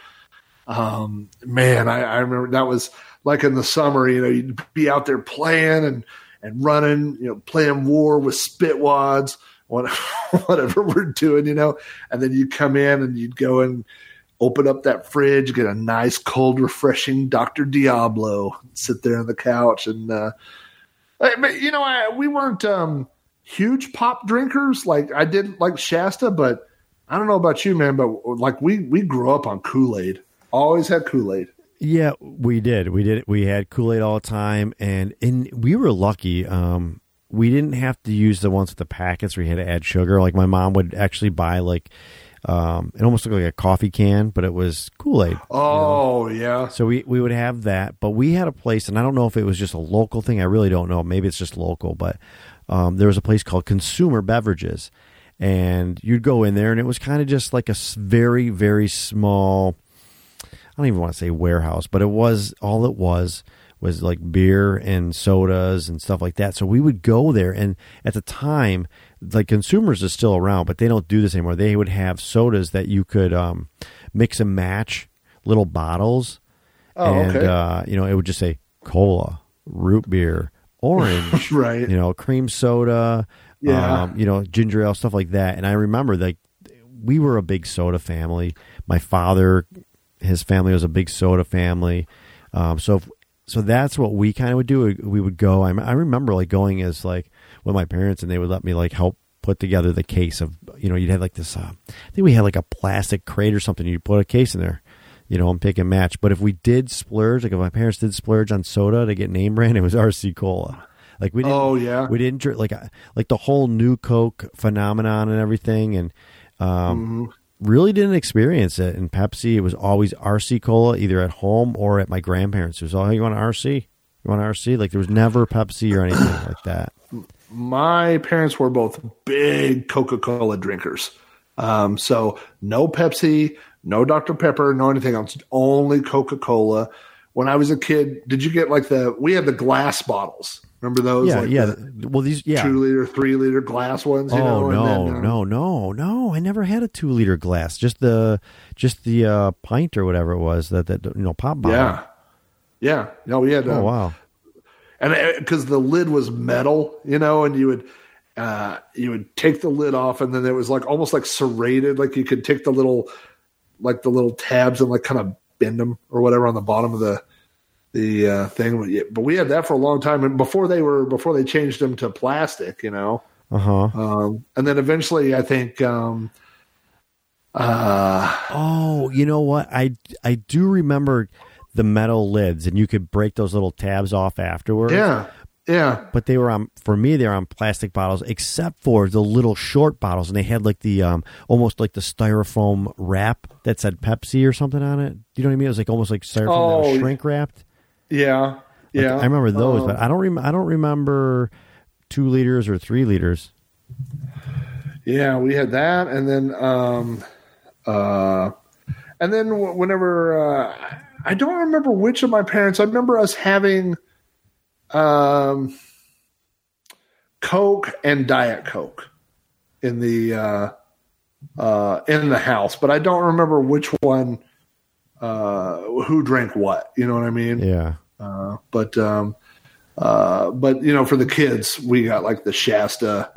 Um, man, I, I remember that was like in the summer, you know, you'd be out there playing and, and running, you know, playing war with spit wads, what- whatever we're doing, you know, and then you'd come in and you'd go and open up that fridge, get a nice, cold, refreshing Dr. Diablo, sit there on the couch and, uh, but, you know, I, we weren't um, huge pop drinkers. Like I did like Shasta, but I don't know about you, man. But like we we grew up on Kool Aid. Always had Kool Aid. Yeah, we did. We did. We had Kool Aid all the time, and and we were lucky. Um, we didn't have to use the ones with the packets where you had to add sugar. Like my mom would actually buy like, um, it almost looked like a coffee can, but it was Kool Aid. Oh yeah, So we, we would have that, but we had a place, and I don't know if it was just a local thing. I really don't know. Maybe it's just local, but um, there was a place called Consumer Beverages, and you'd go in there, and it was kind of just like a very very small. I don't even want to say warehouse, but it was all it was was like beer and sodas and stuff like that. So we would go there, and at the time, like consumers is still around, but they don't do this anymore. They would have sodas that you could um, mix and match little bottles Oh, and okay. uh, you know it would just say cola, root beer, orange, Right. You know, cream soda, Yeah. um, you know, ginger ale, stuff like that. And I remember like we were a big soda family. My father, his family was a big soda family. Um, so if, so that's what we kind of would do. We would go. I, I remember like going as like with my parents, and they would let me like help put together the case of you know you'd have like this. Uh, I think we had like a plastic crate or something. You'd put a case in there you know, and pick and match. But if we did splurge, like if my parents did splurge on soda to get name brand, it was RC Cola. Like we didn't, Oh, yeah. we didn't drink like uh, like the whole new Coke phenomenon and everything, and um, really didn't experience it. And Pepsi, it was always RC Cola, either at home or at my grandparents. It was all "Hey, you want an RC, you want an RC. Like there was never Pepsi or anything like that. My parents were both big Coca Cola drinkers. Um, so no Pepsi, no Dr. Pepper, no anything else, only Coca Cola. When I was a kid, did you get like the, we had the glass bottles. Remember those? Yeah, like yeah. the well, these yeah. two liter, three liter glass ones. You Oh know? no, and then, um, no, no, no! I never had a two liter glass. Just the, just the uh, pint or whatever it was that that you know pop bottle. Yeah, yeah. No, we had. Oh um, wow. And because the lid was metal, you know, and you would uh, you would take the lid off, and then it was like almost like serrated, like you could take the little like the little tabs and like kind of bend them or whatever on the bottom of the the uh, thing. But we had that for a long time, and before they were before they changed them to plastic, you know. Uh huh. Um, and then eventually, I think. Um, uh, Oh, you know what? I I do remember the metal lids, and you could break those little tabs off afterwards. yeah, yeah, But they were on for me. They were on plastic bottles, except for the little short bottles, and they had like the um almost like the styrofoam wrap that said Pepsi or something on it. Do you know what I mean? It was like almost like styrofoam Oh, shrink wrapped. yeah, Like, yeah. I remember those, Um, but I don't rem- I don't remember two liters or three liters. Yeah, we had that, and then um, uh, and then wh- whenever uh, I don't remember which of my parents. I remember us having um, Coke and Diet Coke in the uh, uh, in the house, but I don't remember which one uh, who drank what. You know what I mean? Yeah. Uh, but um, uh, but you know, for the kids, we got like the Shasta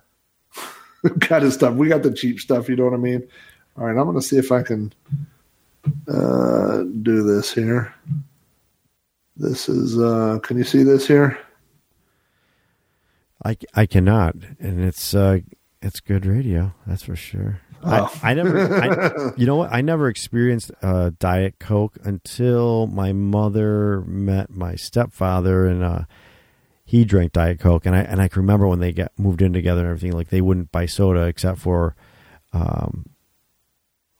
kind of stuff. We got the cheap stuff. You know what I mean? All right, I'm going to see if I can uh, do this here. This is. Uh, can you see this here? I, I cannot, and it's uh, it's good radio. That's for sure. Oh. I, I never, I, you know what? I never experienced uh, Diet Coke until my mother met my stepfather, and uh, he drank Diet Coke, and I and I can remember when they got moved in together and everything. Like they wouldn't buy soda except for, um,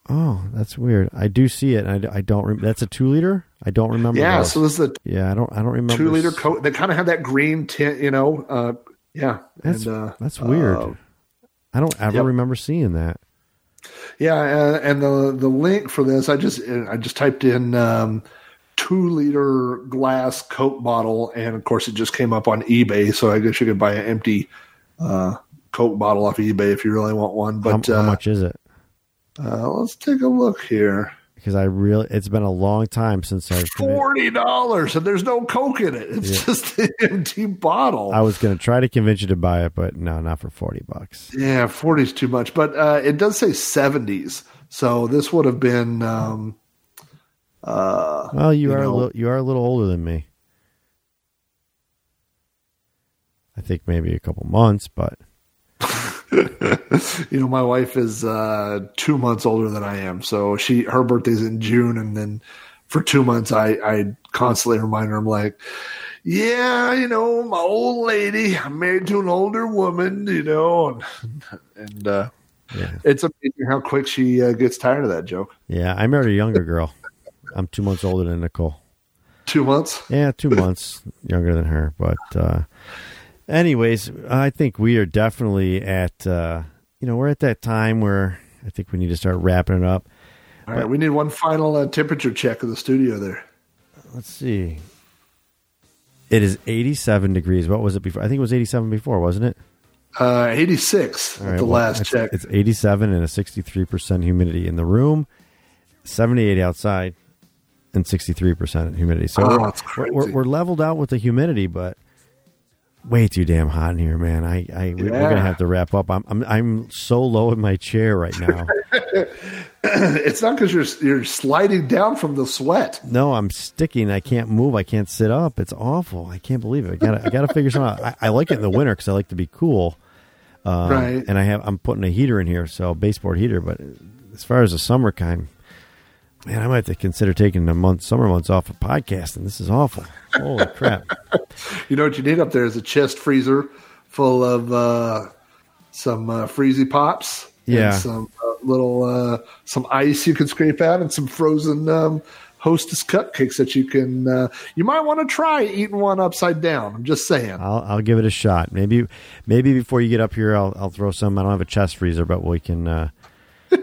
oh, that's weird. I do see it. I, I don't. Rem- that's a two liter. I don't remember. Yeah. those. So this is the yeah, I don't. I don't remember. two liter Coke. They kind of have that green tint. You know. Uh, yeah. That's and, uh, that's weird. uh, I don't ever yep. remember seeing that. Yeah, and, and the the link for this, I just I just typed in um, two liter glass Coke bottle, and of course it just came up on eBay. So I guess you could buy an empty uh, Coke bottle off of eBay if you really want one. But how, how uh, much is it? Uh, let's take a look here. Because I really, it's been a long time since I've. Forty dollars, and there's no Coke in it. It's Yeah. just an empty bottle. I was going to try to convince you to buy it, but no, not for forty bucks. yeah, forty is too much, but uh, it does say seventies. So this would have been. Um, uh, Well, you, You are know- little, you are a little older than me. I think maybe a couple months, but you know, my wife is uh, two months older than I am, so she her birthday's in June, and then for two months, I I constantly remind her, I'm like, yeah, you know, my old lady, I'm married to an older woman, you know, and, and uh, yeah, it's amazing how quick she uh, gets tired of that joke. yeah. I married a younger girl. I'm two months older than Nicole. Two months. Yeah, two months younger than her. But, uh, anyways, I think we are definitely at, uh, you know, we're at that time where I think we need to start wrapping it up. All right, we need one final uh, temperature check of the studio there. Let's see. It is 87 degrees. What was it before? I think it was 87 before, wasn't it? Uh, 86 All at right, the well, last it's, check. It's 87 and a 63% humidity in the room, 78 outside, and 63% humidity. So Oh, we're, we're, we're leveled out with the humidity, but way too damn hot in here, man. I, I we- we're gonna have to wrap up. I'm, I'm I'm so low in my chair right now. it's not because you're you're sliding down from the sweat. no, I'm sticking. I can't move. I can't sit up. It's awful. I can't believe it. I gotta I gotta figure something out. I, I like it in the winter because I like to be cool. Um, Right. And I have I'm putting a heater in here, so baseboard heater. But as far as the summertime, man, I might have to consider taking the month summer months off of podcasting. This is awful. Holy crap! You know what you need up there is a chest freezer full of uh, some uh, freezy pops. and Yeah. some uh, little uh, some ice you can scrape out, and some frozen um, Hostess cupcakes that you can. Uh, you might want to try eating one upside down. I'm just saying. I'll I'll give it a shot. Maybe maybe before you get up here, I'll I'll throw some. I don't have a chest freezer, but we can. Uh,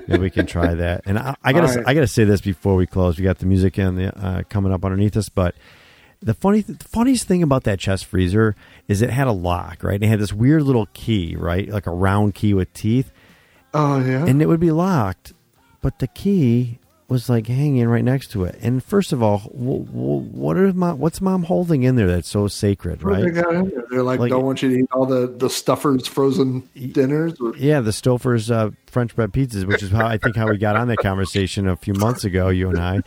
maybe we can try that. And I, I gotta right. I gotta say this before we close. We got the music and the uh, coming up underneath us, but the funny the funniest thing about that chest freezer is it had a lock, right? And it had this weird little key, right, like a round key with teeth, Oh yeah. and it would be locked, but the key was like hanging right next to it. And first of all, w- w- what mom, what's mom holding in there that's so sacred, right? there? They're like, Like- don't want you to eat all the, the Stouffer's frozen dinners. Or, Yeah, the Stouffer's uh, French bread pizzas, which is how I think how we got on that conversation a few months ago, you and I.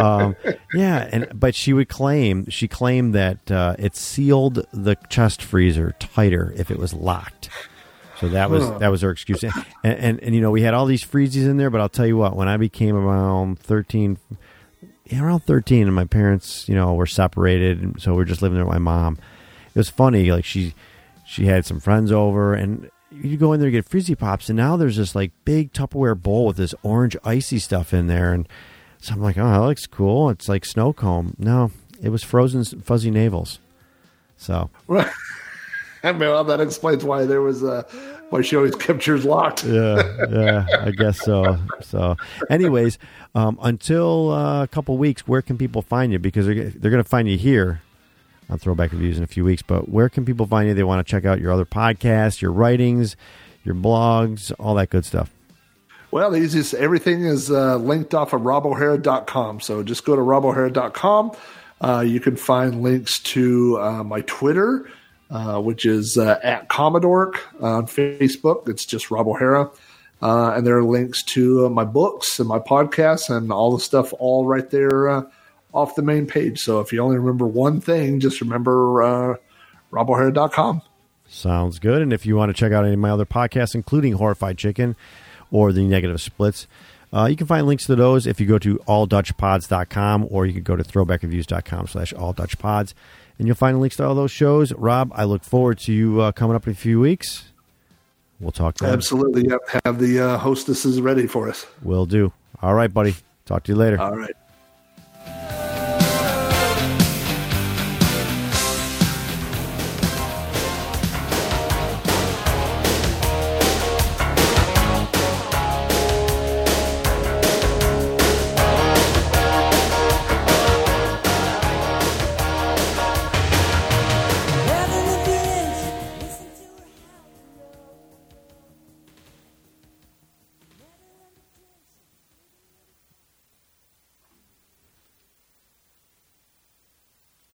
Um, yeah, and but she would claim she claimed that uh, it sealed the chest freezer tighter if it was locked. So that was that was her excuse. And, and and you know we had all these freezies in there, but I'll tell you what, when I became around thirteen, yeah, around thirteen, and my parents, you know, were separated, and so we are just living there with my mom. It was funny, like she she had some friends over, and you go in there to get freezy pops, and now there's this like big Tupperware bowl with this orange icy stuff in there, and so I'm like, oh, that looks cool. It's like snow cone. No, it was frozen fuzzy navels. So well, that explains why there was a why she always kept yours locked. yeah, yeah, I guess so. So, anyways, um, until uh, a couple weeks, where can people find you? Because they're, they're going to find you here on Throwback Reviews in a few weeks. But where can people find you? They want to check out your other podcasts, your writings, your blogs, all that good stuff. Well, the easiest, everything is uh, linked off of robohara.com. So just go to robohara.com. Uh, you can find links to uh, my Twitter, uh, which is uh, at Commodore on Facebook. It's just Rob O'Hara. Uh, and there are links to uh, my books and my podcasts and all the stuff all right there uh, off the main page. So if you only remember one thing, just remember uh, robohara.com. Sounds good. And if you want to check out any of my other podcasts, including Horrified Chicken or the Negative Splits, uh, you can find links to those if you go to alldutchpods.com or you can go to throwbackreviews.com slash alldutchpods. And you'll find links to all those shows. Rob, I look forward to you uh, coming up in a few weeks. We'll talk then. Absolutely. Yep. Have the uh, hostesses ready for us. Will do. All right, buddy. Talk to you later. All right.